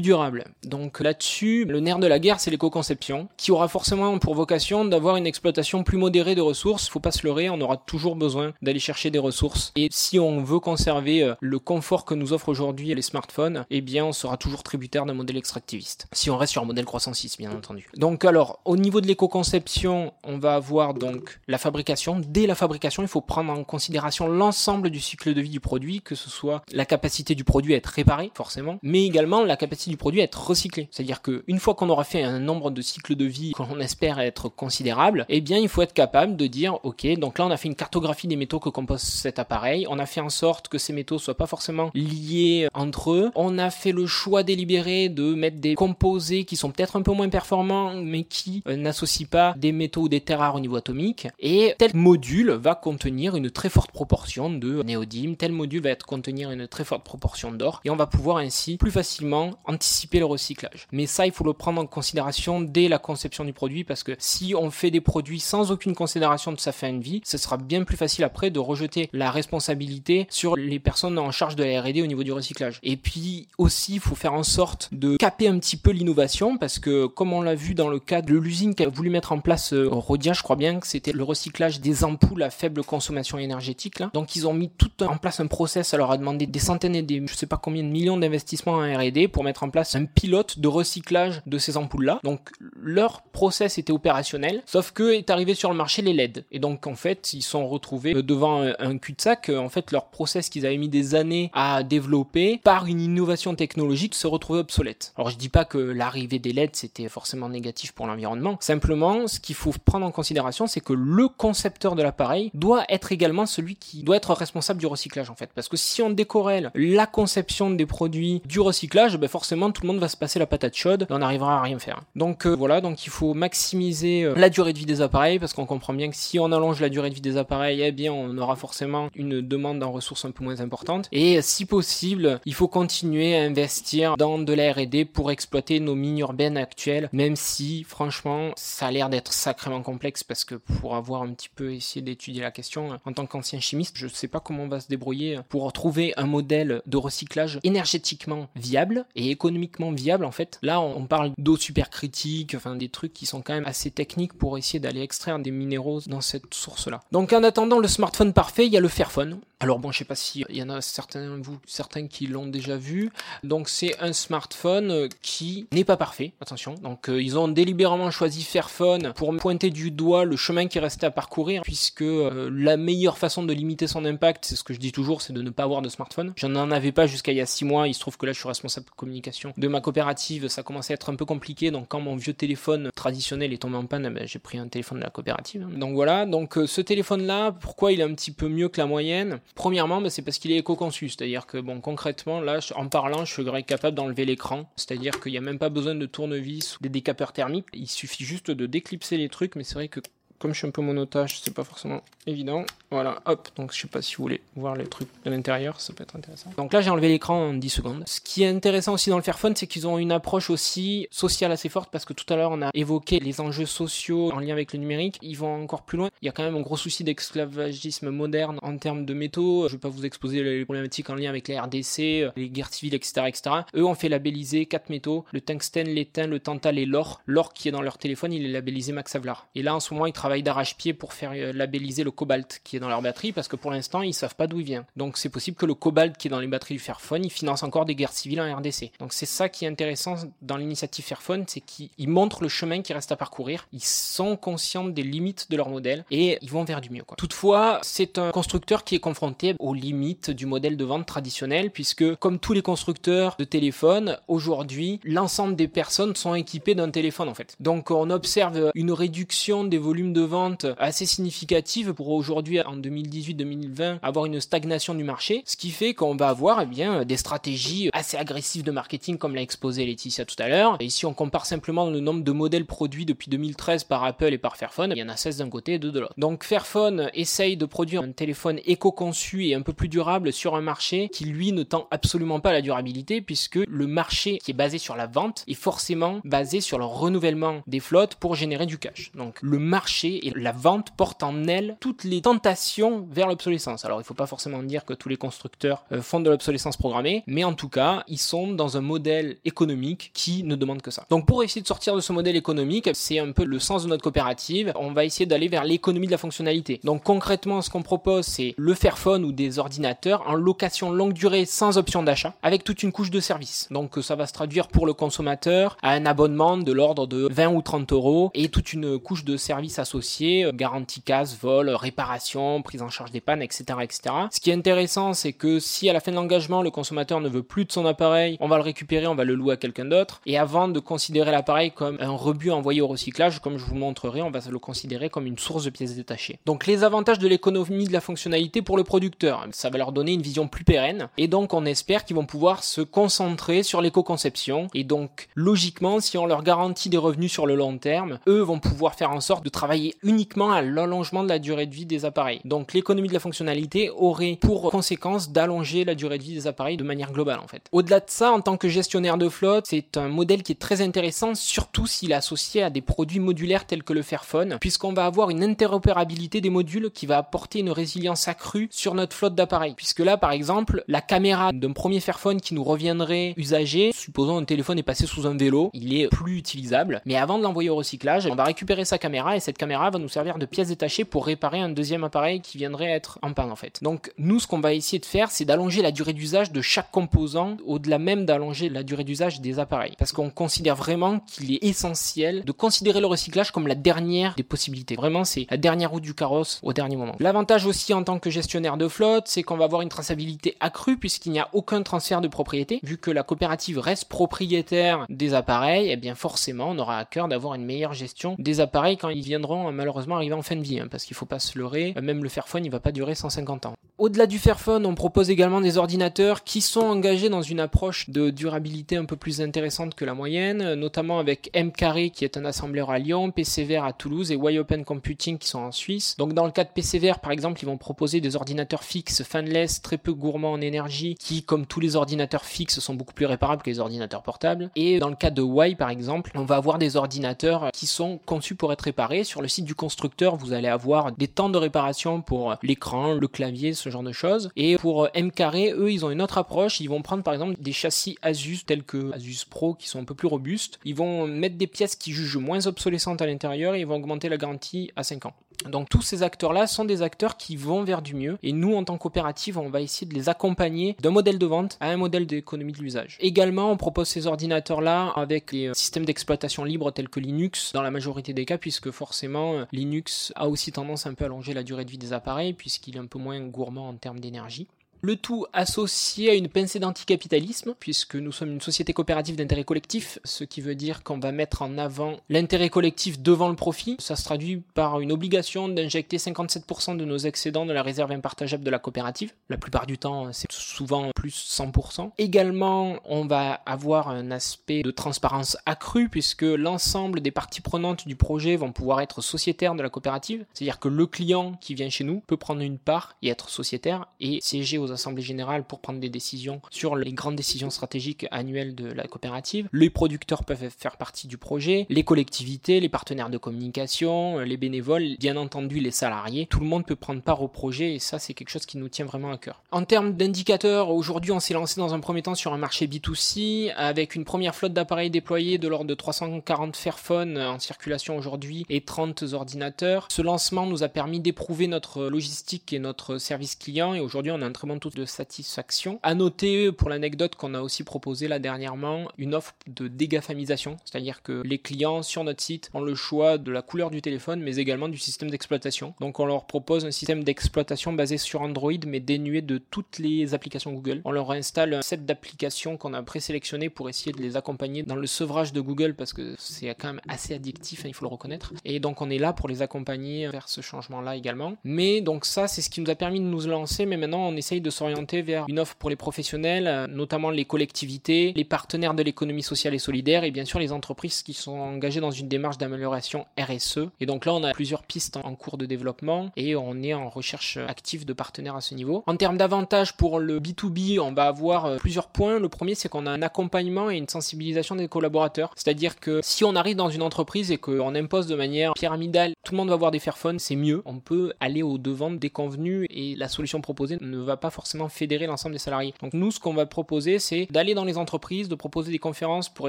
durable? Donc là-dessus, le nerf de la guerre, c'est l'éco-conception, qui aura forcément pour vocation d'avoir une exploitation plus modérée de ressources. Faut pas se leurrer, on aura toujours besoin d'aller chercher des ressources. Et si on veut conserver euh, le confort que nous offrent aujourd'hui les smartphones, eh bien, on sera toujours tributaire d'un modèle extractiviste. Si on reste sur un modèle croissance 6, bien entendu. Donc alors, au niveau de l'éco-conception, on va avoir donc la fabrication. Dès la fabrication, il faut prendre en considération l'ensemble du cycle de vie du produit, que ce soit la capacité du produit à être réparé, forcément, mais également la capacité du produit à être recyclé. C'est-à-dire qu'une fois qu'on aura fait un nombre de cycles de vie qu'on espère être considérable, eh bien, il faut être capable de dire, ok, donc là, on a fait une cartographie des métaux que compose cet appareil, on a fait en sorte que ces métaux soient pas forcément liés entre eux, on a fait le choix délibéré de mettre des composés qui sont peut-être un peu moins performants, mais qui euh, n'associent pas des métaux ou des terres rares au niveau atomique, et tel module va contenir une très forte proportion de néodyme, tel module va être contenir une très forte proportion proportion d'or et on va pouvoir ainsi plus facilement anticiper le recyclage. Mais ça, il faut le prendre en considération dès la conception du produit parce que si on fait des produits sans aucune considération de sa fin de vie, ce sera bien plus facile après de rejeter la responsabilité sur les personnes en charge de la R&D au niveau du recyclage. Et puis aussi, il faut faire en sorte de caper un petit peu l'innovation parce que comme on l'a vu dans le cas de l'usine qui a voulu mettre en place euh, Rodia, je crois bien que c'était le recyclage des ampoules à faible consommation énergétique. Donc ils ont mis tout en place un process, leur a demandé des centaines et des, je sais pas combien de millions d'investissements en R&D pour mettre en place un pilote de recyclage de ces ampoules-là. Donc leur process était opérationnel, sauf que est arrivé sur le marché les LED. Et donc en fait, ils sont retrouvés devant un cul-de-sac. En fait, leur process qu'ils avaient mis des années à développer par une innovation technologique se retrouvait obsolète. Alors je dis pas que l'arrivée des LED c'était forcément négatif pour l'environnement. Simplement, ce qu'il faut prendre en considération, c'est que le concepteur de l'appareil doit être également celui qui doit être responsable du recyclage en fait. Parce que si on décorrèle la conception des produits du recyclage, ben forcément tout le monde va se passer la patate chaude et on n'arrivera à rien faire. Donc euh, voilà, donc il faut maximiser euh, la durée de vie des appareils parce qu'on comprend bien que si on allonge la durée de vie des appareils, eh bien on aura forcément une demande en ressources un peu moins importante. Et si possible, il faut continuer à investir dans de la R&D pour exploiter nos mines urbaines actuelles, même si franchement ça a l'air d'être sacrément complexe parce que pour avoir un petit peu essayé d'étudier la question en tant qu'ancien chimiste, je sais pas comment on va se débrouiller pour trouver un modèle de recyclage énergétiquement viable et économiquement viable en fait. Là, on parle d'eau supercritique, enfin des trucs qui sont quand même assez techniques pour essayer d'aller extraire des minéraux dans cette source-là. Donc en attendant le smartphone parfait, il y a le Fairphone. Alors bon, je sais pas s'il y en a certains vous certains qui l'ont déjà vu. Donc c'est un smartphone qui n'est pas parfait. Attention. Donc euh, ils ont délibérément choisi Fairphone pour pointer du doigt le chemin qui restait à parcourir, puisque euh, la meilleure façon de limiter son impact, c'est ce que je dis toujours, c'est de ne pas avoir de smartphone. J'en en avais pas jusqu'à il y a six mois. Il se trouve que là, je suis responsable de communication de ma coopérative. Ça commençait à être un peu compliqué. Donc quand mon vieux téléphone traditionnel est tombé en panne, ben, j'ai pris un téléphone de la coopérative. Donc voilà. Donc euh, ce téléphone-là, pourquoi il est un petit peu mieux que la moyenne? Premièrement, ben, c'est parce qu'il est éco-conçu, c'est-à-dire que bon, concrètement, là, en parlant, je serais capable d'enlever l'écran, c'est-à-dire qu'il n'y a même pas besoin de tournevis ou des décapeurs thermiques. Il suffit juste de déclipser les trucs, mais c'est vrai que comme je suis un peu monotage, c'est pas forcément évident. Voilà, hop, donc je sais pas si vous voulez voir les trucs de l'intérieur, ça peut être intéressant. Donc là, j'ai enlevé l'écran en 10 secondes. Ce qui est intéressant aussi dans le Fairphone, c'est qu'ils ont une approche aussi sociale assez forte parce que tout à l'heure, on a évoqué les enjeux sociaux en lien avec le numérique. Ils vont encore plus loin. Il y a quand même un gros souci d'esclavagisme moderne en termes de métaux. Je vais pas vous exposer les problématiques en lien avec la RDC, les guerres civiles, etc., etc. Eux ont fait labelliser quatre métaux, le tungstène, l'étain, le tantal et l'or. L'or qui est dans leur téléphone, il est labellisé Max. Et là, en ce moment, ils travaillent d'arrache-pied pour faire euh, labelliser le cobalt qui est dans leur batterie parce que pour l'instant, ils savent pas d'où il vient. Donc c'est possible que le cobalt qui est dans les batteries du Fairphone, il finance encore des guerres civiles en RDC. Donc c'est ça qui est intéressant dans l'initiative Fairphone, c'est qu'ils montrent le chemin qui reste à parcourir. Ils sont conscients des limites de leur modèle et ils vont vers du mieux. Quoi. Toutefois, c'est un constructeur qui est confronté aux limites du modèle de vente traditionnel puisque comme tous les constructeurs de téléphones, aujourd'hui, l'ensemble des personnes sont équipées d'un téléphone en fait. Donc on observe une réduction des volumes vente assez significative pour aujourd'hui en 2018-2020 avoir une stagnation du marché, ce qui fait qu'on va avoir eh bien des stratégies assez agressives de marketing comme l'a exposé Laetitia tout à l'heure. Et ici on compare simplement le nombre de modèles produits depuis 2013 par Apple et par Fairphone, il y en a 16 d'un côté et 2 de l'autre. Donc Fairphone essaye de produire un téléphone éco-conçu et un peu plus durable sur un marché qui lui ne tend absolument pas la durabilité puisque le marché qui est basé sur la vente est forcément basé sur le renouvellement des flottes pour générer du cash. Donc le marché et la vente portent en elle toutes les tentations vers l'obsolescence. Alors il ne faut pas forcément dire que tous les constructeurs euh, font de l'obsolescence programmée, mais en tout cas, ils sont dans un modèle économique qui ne demande que ça. Donc pour essayer de sortir de ce modèle économique, c'est un peu le sens de notre coopérative, on va essayer d'aller vers l'économie de la fonctionnalité. Donc concrètement, ce qu'on propose, c'est le Fairphone ou des ordinateurs en location longue durée sans option d'achat, avec toute une couche de services. Donc ça va se traduire pour le consommateur à un abonnement de l'ordre de 20 ou 30 euros et toute une couche de services associés, euh, garantie casse, vol, réparation, prise en charge des pannes, etc., etc. Ce qui est intéressant, c'est que si à la fin de l'engagement, le consommateur ne veut plus de son appareil, on va le récupérer, on va le louer à quelqu'un d'autre. Et avant de considérer l'appareil comme un rebut envoyé au recyclage, comme je vous montrerai, on va le considérer comme une source de pièces détachées. Donc les avantages de l'économie de la fonctionnalité pour le producteur, ça va leur donner une vision plus pérenne. Et donc on espère qu'ils vont pouvoir se concentrer sur l'éco-conception. Et donc logiquement, si on leur garantit des revenus sur le long terme, eux vont pouvoir faire en sorte de travailler uniquement à l'allongement de la durée de vie des appareils. Donc l'économie de la fonctionnalité aurait pour conséquence d'allonger la durée de vie des appareils de manière globale en fait. Au-delà de ça, en tant que gestionnaire de flotte, c'est un modèle qui est très intéressant, surtout s'il est associé à des produits modulaires tels que le Fairphone, puisqu'on va avoir une interopérabilité des modules qui va apporter une résilience accrue sur notre flotte d'appareils. Puisque là, par exemple, la caméra d'un premier Fairphone qui nous reviendrait usagé, supposons un téléphone est passé sous un vélo, il est plus utilisable, mais avant de l'envoyer au recyclage, on va récupérer sa caméra et cette caméra va nous servir de pièce détachée pour réparer un deuxième appareil qui viendrait être en panne en fait. Donc nous, ce qu'on va essayer de faire, c'est d'allonger la durée d'usage de chaque composant, au-delà même d'allonger la durée d'usage des appareils. Parce qu'on considère vraiment qu'il est essentiel de considérer le recyclage comme la dernière des possibilités. Vraiment, c'est la dernière roue du carrosse au dernier moment. L'avantage aussi en tant que gestionnaire de flotte, c'est qu'on va avoir une traçabilité accrue puisqu'il n'y a aucun transfert de propriété. Vu que la coopérative reste propriétaire des appareils, et eh bien forcément, on aura à cœur d'avoir une meilleure gestion des appareils quand ils viendront malheureusement arriver en fin de vie. Hein, parce qu'il faut pas se leurrer, même le Fairphone, il va pas durer 150 ans. Au-delà du Fairphone, on propose également des ordinateurs qui sont engagés dans une approche de durabilité un peu plus intéressante que la moyenne, notamment avec M Carré qui est un assembleur à Lyon, PCVR à Toulouse et Y Computing qui sont en Suisse. Donc dans le cas de PCVR par exemple, ils vont proposer des ordinateurs fixes, fanless, très peu gourmands en énergie, qui comme tous les ordinateurs fixes sont beaucoup plus réparables que les ordinateurs portables. Et dans le cas de Y par exemple, on va avoir des ordinateurs qui sont conçus pour être réparés. Sur le du constructeur, vous allez avoir des temps de réparation pour l'écran, le clavier, ce genre de choses. Et pour M carré, eux, ils ont une autre approche. Ils vont prendre par exemple des châssis Asus tels que Asus Pro qui sont un peu plus robustes. Ils vont mettre des pièces qui jugent moins obsolescentes à l'intérieur et ils vont augmenter la garantie à 5 ans. Donc tous ces acteurs-là sont des acteurs qui vont vers du mieux et nous en tant qu'opérative on va essayer de les accompagner d'un modèle de vente à un modèle d'économie de l'usage. Également on propose ces ordinateurs-là avec des systèmes d'exploitation libres tels que Linux dans la majorité des cas puisque forcément Linux a aussi tendance un peu à allonger la durée de vie des appareils puisqu'il est un peu moins gourmand en termes d'énergie. Le tout associé à une pincée d'anticapitalisme, puisque nous sommes une société coopérative d'intérêt collectif, ce qui veut dire qu'on va mettre en avant l'intérêt collectif devant le profit. Ça se traduit par une obligation d'injecter 57% de nos excédents de la réserve impartageable de la coopérative. La plupart du temps, c'est souvent plus 100%. Également, on va avoir un aspect de transparence accru, puisque l'ensemble des parties prenantes du projet vont pouvoir être sociétaires de la coopérative. C'est-à-dire que le client qui vient chez nous peut prendre une part et être sociétaire et siéger aux assemblées générales pour prendre des décisions sur les grandes décisions stratégiques annuelles de la coopérative. Les producteurs peuvent faire partie du projet, les collectivités, les partenaires de communication, les bénévoles, bien entendu les salariés. Tout le monde peut prendre part au projet et ça c'est quelque chose qui nous tient vraiment à cœur. En termes d'indicateurs, aujourd'hui on s'est lancé dans un premier temps sur un marché B2C avec une première flotte d'appareils déployés de l'ordre de 340 Fairphone en circulation aujourd'hui et 30 ordinateurs. Ce lancement nous a permis d'éprouver notre logistique et notre service client et aujourd'hui on a un très bon de satisfaction. À noter pour l'anecdote qu'on a aussi proposé là dernièrement une offre de dégafamisation, c'est-à-dire que les clients sur notre site ont le choix de la couleur du téléphone mais également du système d'exploitation. Donc on leur propose un système d'exploitation basé sur Android mais dénué de toutes les applications Google. On leur installe un set d'applications qu'on a présélectionné pour essayer de les accompagner dans le sevrage de Google parce que c'est quand même assez addictif, hein, il faut le reconnaître. Et donc on est là pour les accompagner vers ce changement-là également. Mais donc ça c'est ce qui nous a permis de nous lancer mais maintenant on essaye de s'orienter vers une offre pour les professionnels, euh, notamment les collectivités, les partenaires de l'économie sociale et solidaire et bien sûr les entreprises qui sont engagées dans une démarche d'amélioration RSE. Et donc là, on a plusieurs pistes en cours de développement et on est en recherche active de partenaires à ce niveau. En termes d'avantages pour le B2B, on va avoir euh, plusieurs points. Le premier, c'est qu'on a un accompagnement et une sensibilisation des collaborateurs. C'est-à-dire que si on arrive dans une entreprise et qu'on impose de manière pyramidale, tout le monde va voir des Fairphones, c'est mieux. On peut aller au devant des convenus et la solution proposée ne va pas forcément fédérer l'ensemble des salariés. Donc nous, ce qu'on va proposer, c'est d'aller dans les entreprises, de proposer des conférences pour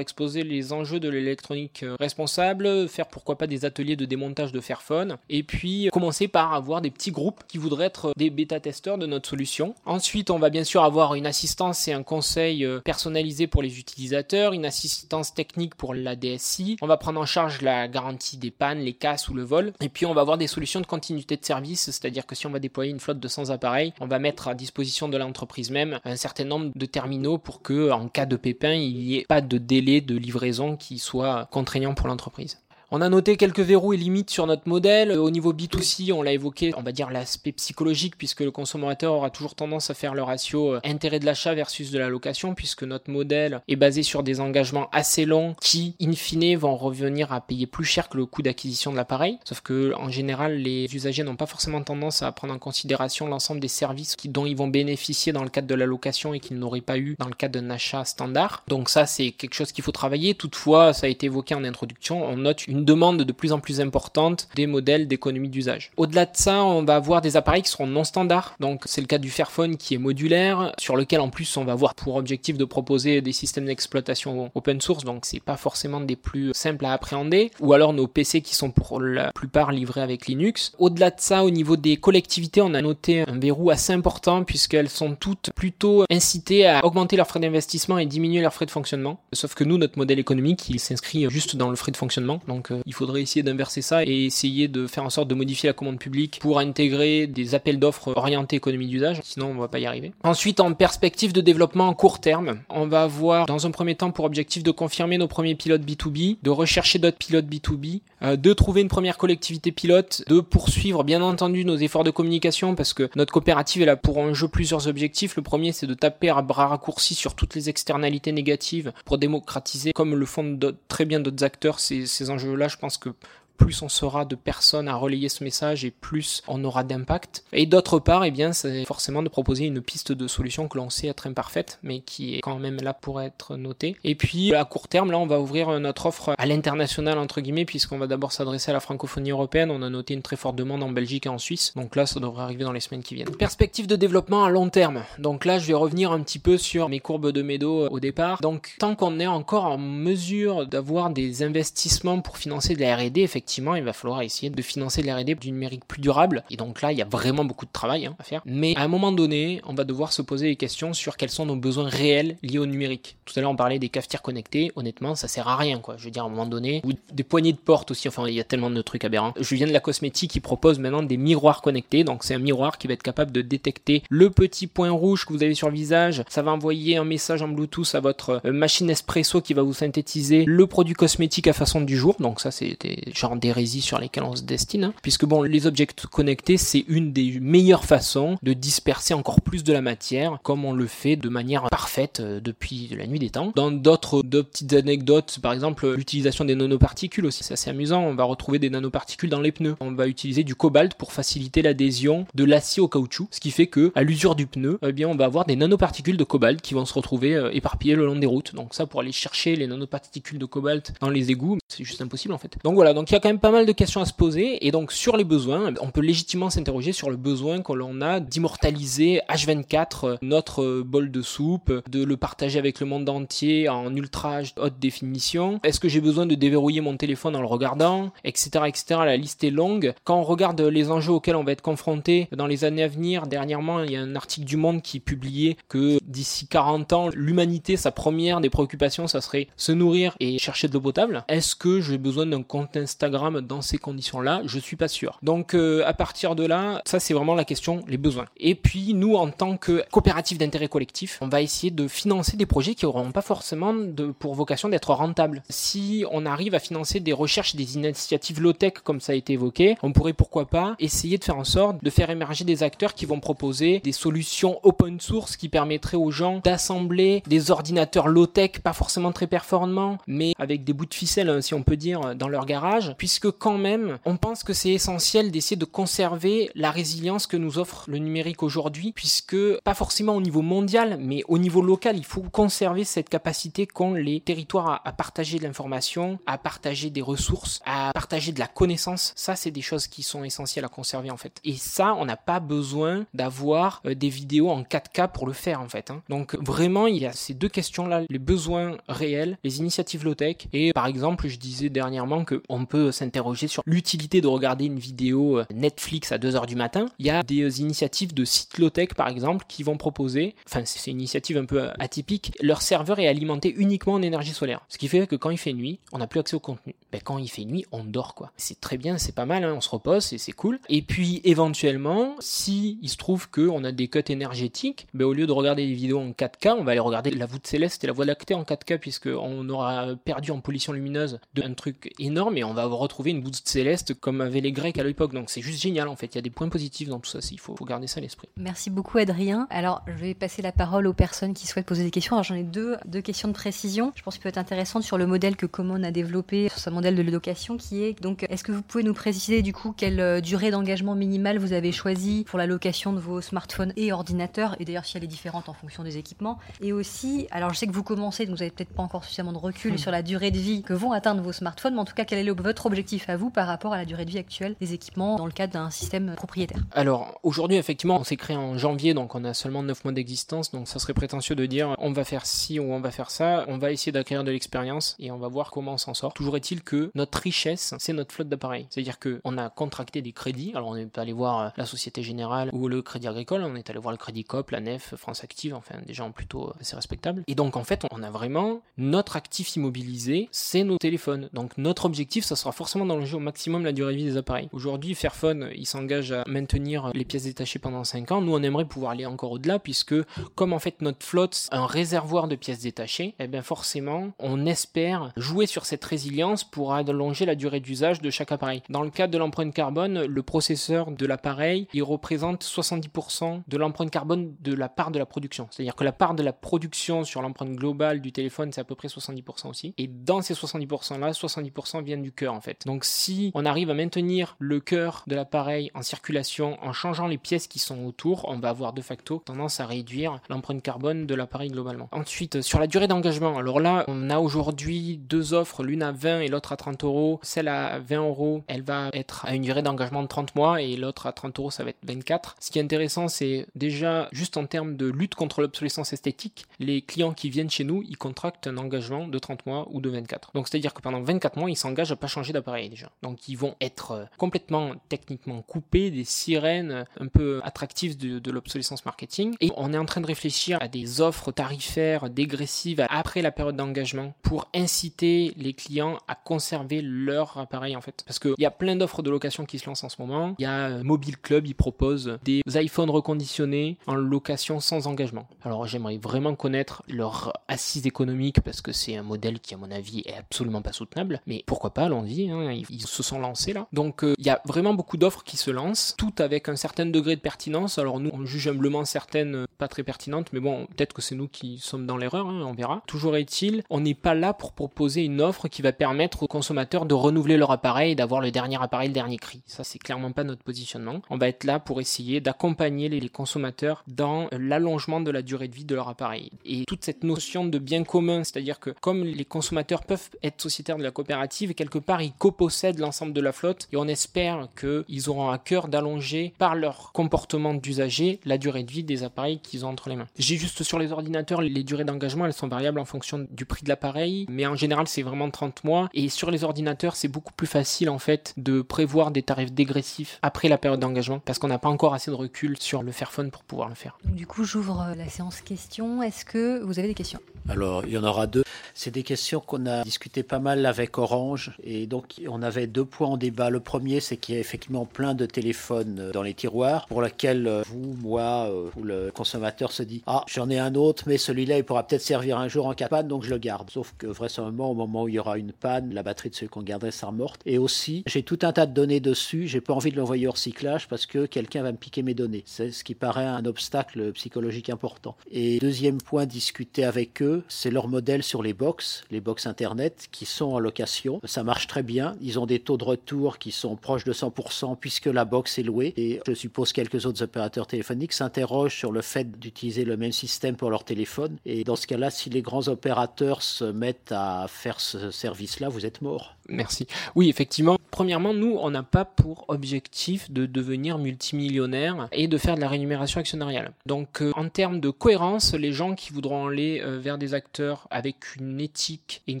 exposer les enjeux de l'électronique euh, responsable, faire pourquoi pas des ateliers de démontage de Fairphone, et puis commencer par avoir des petits groupes qui voudraient être des bêta-testeurs de notre solution. Ensuite, on va bien sûr avoir une assistance et un conseil euh, personnalisé pour les utilisateurs, une assistance technique pour la DSI. On va prendre en charge la garantie des pannes, les casses ou le vol. Et puis on va avoir des solutions de continuité de service, c'est-à-dire que si on va déployer une flotte de 100 appareils, on va mettre à disposition de l'entreprise même un certain nombre de terminaux pour que, en cas de pépin, il n'y ait pas de délai de livraison qui soit contraignant pour l'entreprise. On a noté quelques verrous et limites sur notre modèle. Au niveau B2C, on l'a évoqué, on va dire l'aspect psychologique, puisque le consommateur aura toujours tendance à faire le ratio euh, intérêt de l'achat versus de la location, puisque notre modèle est basé sur des engagements assez longs qui, in fine, vont revenir à payer plus cher que le coût d'acquisition de l'appareil. Sauf que, en général, les usagers n'ont pas forcément tendance à prendre en considération l'ensemble des services dont ils vont bénéficier dans le cadre de la location et qu'ils n'auraient pas eu dans le cadre d'un achat standard. Donc ça, c'est quelque chose qu'il faut travailler. Toutefois, ça a été évoqué en introduction, on note une une demande de plus en plus importante des modèles d'économie d'usage. Au-delà de ça, on va avoir des appareils qui seront non standards. Donc c'est le cas du Fairphone qui est modulaire, sur lequel en plus on va avoir pour objectif de proposer des systèmes d'exploitation open source, donc c'est pas forcément des plus simples à appréhender. Ou alors nos PC qui sont pour la plupart livrés avec Linux. Au-delà de ça, au niveau des collectivités, on a noté un verrou assez important puisqu'elles sont toutes plutôt incitées à augmenter leurs frais d'investissement et diminuer leurs frais de fonctionnement. Sauf que nous, notre modèle économique, il s'inscrit juste dans le frais de fonctionnement. Donc euh, il faudrait essayer d'inverser ça et essayer de faire en sorte de modifier la commande publique pour intégrer des appels d'offres orientés économie d'usage. Sinon, on va pas y arriver. Ensuite, en perspective de développement en court terme, on va avoir dans un premier temps pour objectif de confirmer nos premiers pilotes B2B, de rechercher d'autres pilotes B2B, euh, de trouver une première collectivité pilote, de poursuivre bien entendu nos efforts de communication parce que notre coopérative est là pour un jeu plusieurs objectifs. Le premier, c'est de taper à bras raccourcis sur toutes les externalités négatives pour démocratiser, comme le font très bien d'autres acteurs, ces, ces enjeux-là. Je pense que plus on sera de personnes à relayer ce message et plus on aura d'impact. Et d'autre part, eh bien, c'est forcément de proposer une piste de solution que l'on sait être imparfaite, mais qui est quand même là pour être notée. Et puis, à court terme, là, on va ouvrir notre offre à l'international, entre guillemets, puisqu'on va d'abord s'adresser à la francophonie européenne. On a noté une très forte demande en Belgique et en Suisse. Donc là, ça devrait arriver dans les semaines qui viennent. Perspective de développement à long terme. Donc là, je vais revenir un petit peu sur mes courbes de Meadow au départ. Donc, tant qu'on est encore en mesure d'avoir des investissements pour financer de la R&D, effectivement, effectivement, il va falloir essayer de financer l'R&D du numérique plus durable. Et donc là, il y a vraiment beaucoup de travail hein, à faire. Mais à un moment donné, on va devoir se poser des questions sur quels sont nos besoins réels liés au numérique. Tout à l'heure, on parlait des cafetières connectées. Honnêtement, ça sert à rien, quoi. Je veux dire, à un moment donné, ou des poignées de porte aussi. Enfin, il y a tellement de trucs aberrants. Je viens de la cosmétique qui propose maintenant des miroirs connectés. Donc, c'est un miroir qui va être capable de détecter le petit point rouge que vous avez sur le visage. Ça va envoyer un message en Bluetooth à votre euh, machine espresso qui va vous synthétiser le produit cosmétique à façon du jour. Donc, ça, c'était genre d'hérésie sur lesquelles on se destine. Hein. Puisque bon, les objets connectés, c'est une des meilleures façons de disperser encore plus de la matière, comme on le fait de manière parfaite euh, depuis la nuit des temps. Dans d'autres petites anecdotes, par exemple l'utilisation des nanoparticules aussi, c'est assez amusant. On va retrouver des nanoparticules dans les pneus. On va utiliser du cobalt pour faciliter l'adhésion de l'acier au caoutchouc, ce qui fait que à l'usure du pneu, eh bien on va avoir des nanoparticules de cobalt qui vont se retrouver euh, éparpillées le long des routes. Donc ça pour aller chercher les nanoparticules de cobalt dans les égouts, c'est juste impossible en fait. Donc voilà, donc il y a quand même pas mal de questions à se poser. Et donc sur les besoins, on peut légitimement s'interroger sur le besoin que l'on a d'immortaliser H24 euh, notre euh, bol de soupe, de le partager avec le monde entier en ultra haute définition. Est-ce que j'ai besoin de déverrouiller mon téléphone en le regardant, etc., etc. La liste est longue. Quand on regarde les enjeux auxquels on va être confronté dans les années à venir, dernièrement, il y a un article du Monde qui publiait que d'ici 40 ans, l'humanité, sa première des préoccupations, ça serait se nourrir et chercher de l'eau potable. Est-ce que j'ai besoin d'un compte Instagram dans ces conditions-là Je suis pas sûr. Donc euh, à partir de là, ça c'est vraiment la question, les besoins. Et puis nous, en tant que coopérative d'intérêt collectif, on va essayer de financer des projets qui n'auront pas forcément pour vocation d'être rentables. Si on arrive à financer des recherches, des initiatives low-tech comme ça a été évoqué, on pourrait pourquoi pas essayer de faire en sorte de faire émerger des acteurs qui vont proposer des solutions open source qui permettraient aux gens d'assembler des ordinateurs low-tech, pas forcément très performants, mais avec des bouts de ficelle, hein, si on peut dire, dans leur garage, puisque quand même, on pense que c'est essentiel d'essayer de conserver la résilience que nous offre le numérique aujourd'hui, puisque pas forcément au niveau mondial, mais au niveau local, il faut conserver cette capacité qu'ont les territoires à, partager de l'information, à partager des ressources, à partager de la connaissance. Ça, c'est des choses qui sont essentielles à conserver en fait. Et ça, on n'a pas besoin d'avoir euh, des vidéos en 4K pour le faire en fait. Hein. Donc vraiment, il y a ces deux questions-là, les besoins réels, les initiatives low-tech. Et par exemple, je disais dernièrement qu'on peut s'interroger sur l'utilité de regarder une vidéo euh, Netflix à 2h du matin. Il y a des euh, initiatives de sites low-tech par exemple qui vont proposer, enfin c'est une initiative un peu atypique, leur serveur est alimenté uniquement en énergie solaire. Ce qui fait que quand il fait nuit, on n'a plus accès au contenu. Ben, quand il fait nuit, on dort quoi. C'est très bien, c'est pas mal, hein, on se repose et c'est cool. Et puis éventuellement, si il se trouve qu'on a des cuts énergétiques, ben, au lieu de regarder des vidéos en 4K, on va aller regarder la voûte céleste et la voie lactée en 4K puisqu'on aura perdu en pollution lumineuse de un truc énorme et on va retrouver une voûte céleste comme avaient les Grecs à l'époque. Donc c'est juste génial en fait. Il y a des points positifs dans tout ça. Il faut, faut garder ça à l'esprit. Merci beaucoup Adrien. Alors je vais passer la parole aux personnes qui souhaitent poser des questions. Alors j'en ai deux, deux questions de précision. Je pense qu'il peut être intéressante sur le modèle que Common a développé, sur ce modèle de location qui est donc est-ce que vous pouvez nous préciser du coup quelle euh, durée d'engagement minimale vous avez choisi pour la location de vos smartphones et ordinateurs? Et d'ailleurs si elle est différente en fonction des équipements et aussi alors je sais que vous commencez donc vous n'avez peut-être pas encore suffisamment de recul Hmm. sur la durée de vie que vont atteindre vos smartphones mais en tout cas quel est le- votre objectif à vous par rapport à la durée de vie actuelle des équipements dans le cadre d'un système propriétaire Alors aujourd'hui, effectivement, on s'est créé en janvier, donc on a seulement 9 mois d'existence, donc ça serait prétentieux de dire on va faire ci ou on va faire ça, on va essayer d'acquérir de l'expérience et on va voir comment on s'en sort. Toujours est-il que notre richesse, c'est notre flotte d'appareils. C'est-à-dire qu'on a contracté des crédits, alors on est allé voir euh, la Société Générale ou le Crédit Agricole, on est allé voir le Crédit Coop, la NEF, France Active, enfin des gens plutôt assez respectables. Et donc en fait, on a vraiment notre actif immobilisé, c'est nos téléphones. Donc notre objectif, ça sera forcément d'allonger au maximum la durée de vie des appareils. Aujourd'hui, Fairphone, il s'engage à maintenir les pièces détachées pendant 5 ans. Nous, on aimerait pouvoir aller encore au-delà puisque comme en fait notre flotte, un réservoir de pièces détachées, eh bien forcément, on espère jouer sur cette résilience pour allonger la durée d'usage de chaque appareil. Dans le cadre de l'empreinte carbone, le processeur de l'appareil, il représente 70% de l'empreinte carbone de la part de la production. C'est-à-dire que la part de la production sur l'empreinte globale du téléphone, c'est à peu près 70% aussi. Et dans ces 70%-là, 70% viennent du cœur en fait. Donc si on arrive à maintenir le cœur de l'appareil en circulation en changeant les pièces qui sont autour, on va avoir de facto tendance à réduire l'empreinte carbone de l'appareil globalement. Ensuite, sur la durée d'engagement, alors là, on a aujourd'hui deux offres, l'une à 20 et l'autre à 30 euros. Celle à 20 euros, elle va être à une durée d'engagement de 30 mois et l'autre à 30 euros, ça va être 24. Ce qui est intéressant, c'est déjà juste en termes de lutte contre l'obsolescence esthétique, les clients qui viennent chez nous, ils contractent un engagement de 30 mois ou de 24. Donc c'est-à-dire que pendant 24 mois, ils s'engagent à pas changer d'appareil déjà. Donc ils vont être euh, complètement techniquement coupés des sirènes un peu attractives de, de l'obsolescence marketing. Et on est en train de réfléchir à des offres tarifaires dégressives après la période d'engagement pour inciter les clients à conserver leur appareil en fait. Parce qu'il y a plein d'offres de location qui se lancent en ce moment. Il y a euh, Mobile Club, ils proposent des iPhones reconditionnés en location sans engagement. Alors j'aimerais vraiment connaître leur assise économique parce que c'est un modèle qui à mon avis est absolument pas soutenable. Mais pourquoi pas, allons-y, hein, ils, se sont lancés là. Donc euh, il y a vraiment beaucoup d'offres qui se lancent, tout avec un certain degré de pertinence. Alors nous on juge humblement certaines euh, pas très pertinentes, mais bon peut-être que c'est nous qui sommes dans l'erreur, hein, on verra. Toujours est-il, on n'est pas là pour proposer une offre qui va permettre aux consommateurs de renouveler leur appareil et d'avoir le dernier appareil, le dernier cri. Ça c'est clairement pas notre positionnement. On va être là pour essayer d'accompagner les consommateurs dans l'allongement de la durée de vie de leur appareil. Et toute cette notion de bien commun, c'est-à-dire que comme les consommateurs peuvent être sociétaires de la coopérative, quelque part copossèdent l'ensemble de la flotte et on espère qu'ils auront à cœur d'allonger par leur comportement d'usager la durée de vie des appareils qu'ils ont entre les mains. J'ai juste sur les ordinateurs, les durées d'engagement, elles sont variables en fonction du prix de l'appareil, mais en général c'est vraiment 30 mois. Et sur les ordinateurs, c'est beaucoup plus facile en fait de prévoir des tarifs dégressifs après la période d'engagement parce qu'on n'a pas encore assez de recul sur le Fairphone pour pouvoir le faire. Donc, du coup, j'ouvre euh, la séance questions. Est-ce que vous avez des questions? Alors, il y en aura deux. C'est des questions qu'on a discuté pas mal avec Orange et donc on avait deux points en débat. Le premier, c'est qu'il y a effectivement plein de téléphones euh, dans les tiroirs pour lesquels euh, vous, moi ou le consommateur se dit ah j'en ai un autre mais celui-là il pourra peut-être servir un jour en cas de panne donc je le garde. Sauf que vraisemblablement au moment où il y aura une panne, la batterie de celui qu'on garderait sera morte. Et aussi j'ai tout un tas de données dessus. J'ai pas envie de l'envoyer au recyclage parce que quelqu'un va me piquer mes données. C'est ce qui paraît un obstacle psychologique important. Et deuxième point discuté avec eux, c'est leur modèle sur les box, les box internet qui sont en location. Ça marche très bien. Ils ont des taux de retour qui sont proches de 100% puisque la box est louée. Et je suppose quelques autres opérateurs téléphoniques s'interrogent sur le fait d'utiliser le même système pour leur téléphone. Et dans ce cas-là, si les grands opérateurs se mettent à faire ce service-là, vous êtes mort. Merci. Oui, effectivement. Premièrement, nous, on n'a pas pour objectif de devenir multimillionnaire et de faire de la rémunération actionnariale. Donc, euh, en termes de cohérence, les gens qui voudront aller euh, vers des acteurs avec une éthique et une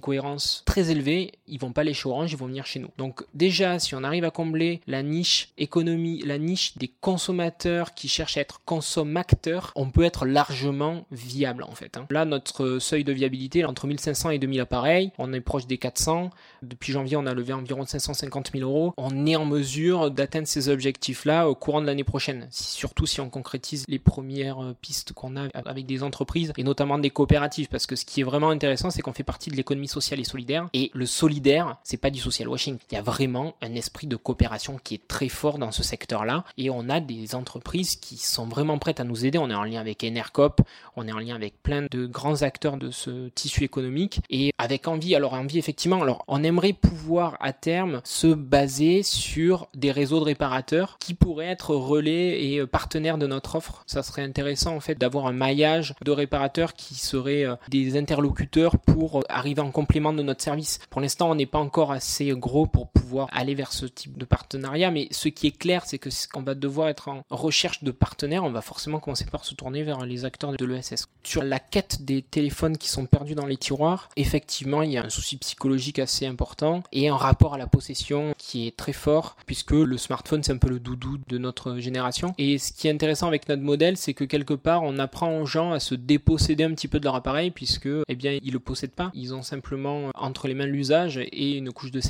cohérence très élevée, ils vont pas les chez Orange, vont venir chez nous. Donc, déjà, si on arrive à combler la niche économie, la niche des consommateurs qui cherchent à être consommateurs, on peut être largement viable en fait. Hein. Là, notre seuil de viabilité entre 1500 et 2000 appareils. On est proche des 400. Depuis janvier, on a levé environ 550 000 euros. On est en mesure d'atteindre ces objectifs-là au courant de l'année prochaine. surtout si on concrétise les premières euh, pistes qu'on a avec des entreprises et notamment des coopératives. Parce que ce qui est vraiment intéressant, c'est qu'on fait partie de l'économie sociale et solidaire. Et le solidaire, c'est pas du Il y a vraiment un esprit de coopération qui est très fort dans ce secteur-là. Et on a des entreprises qui sont vraiment prêtes à nous aider. On est en lien avec Enercop, on est en lien avec plein de grands acteurs de ce tissu économique. Et avec envie. Alors envie effectivement, alors on aimerait pouvoir à terme se baser sur des réseaux de réparateurs qui pourraient être relais et partenaires de notre offre. Ça serait intéressant en fait d'avoir un maillage de réparateurs qui seraient des interlocuteurs pour arriver en complément de notre service. Pour l'instant, on n'est pas encore assez gros pour pouvoir aller vers ce type de partenariat, mais ce qui est clair, c'est que qu'on va devoir être en recherche de partenaires, on va forcément commencer par se tourner vers les acteurs de l'ESS. Sur la quête des téléphones qui sont perdus dans les tiroirs, effectivement, il y a un souci psychologique assez important et un rapport à la possession qui est très fort, puisque le smartphone, c'est un peu le doudou de notre génération. Et ce qui est intéressant avec notre modèle, c'est que quelque part, on apprend aux gens à se déposséder un petit peu de leur appareil, puisque, eh bien, ils le possèdent pas. Ils ont simplement entre les mains l'usage et une couche de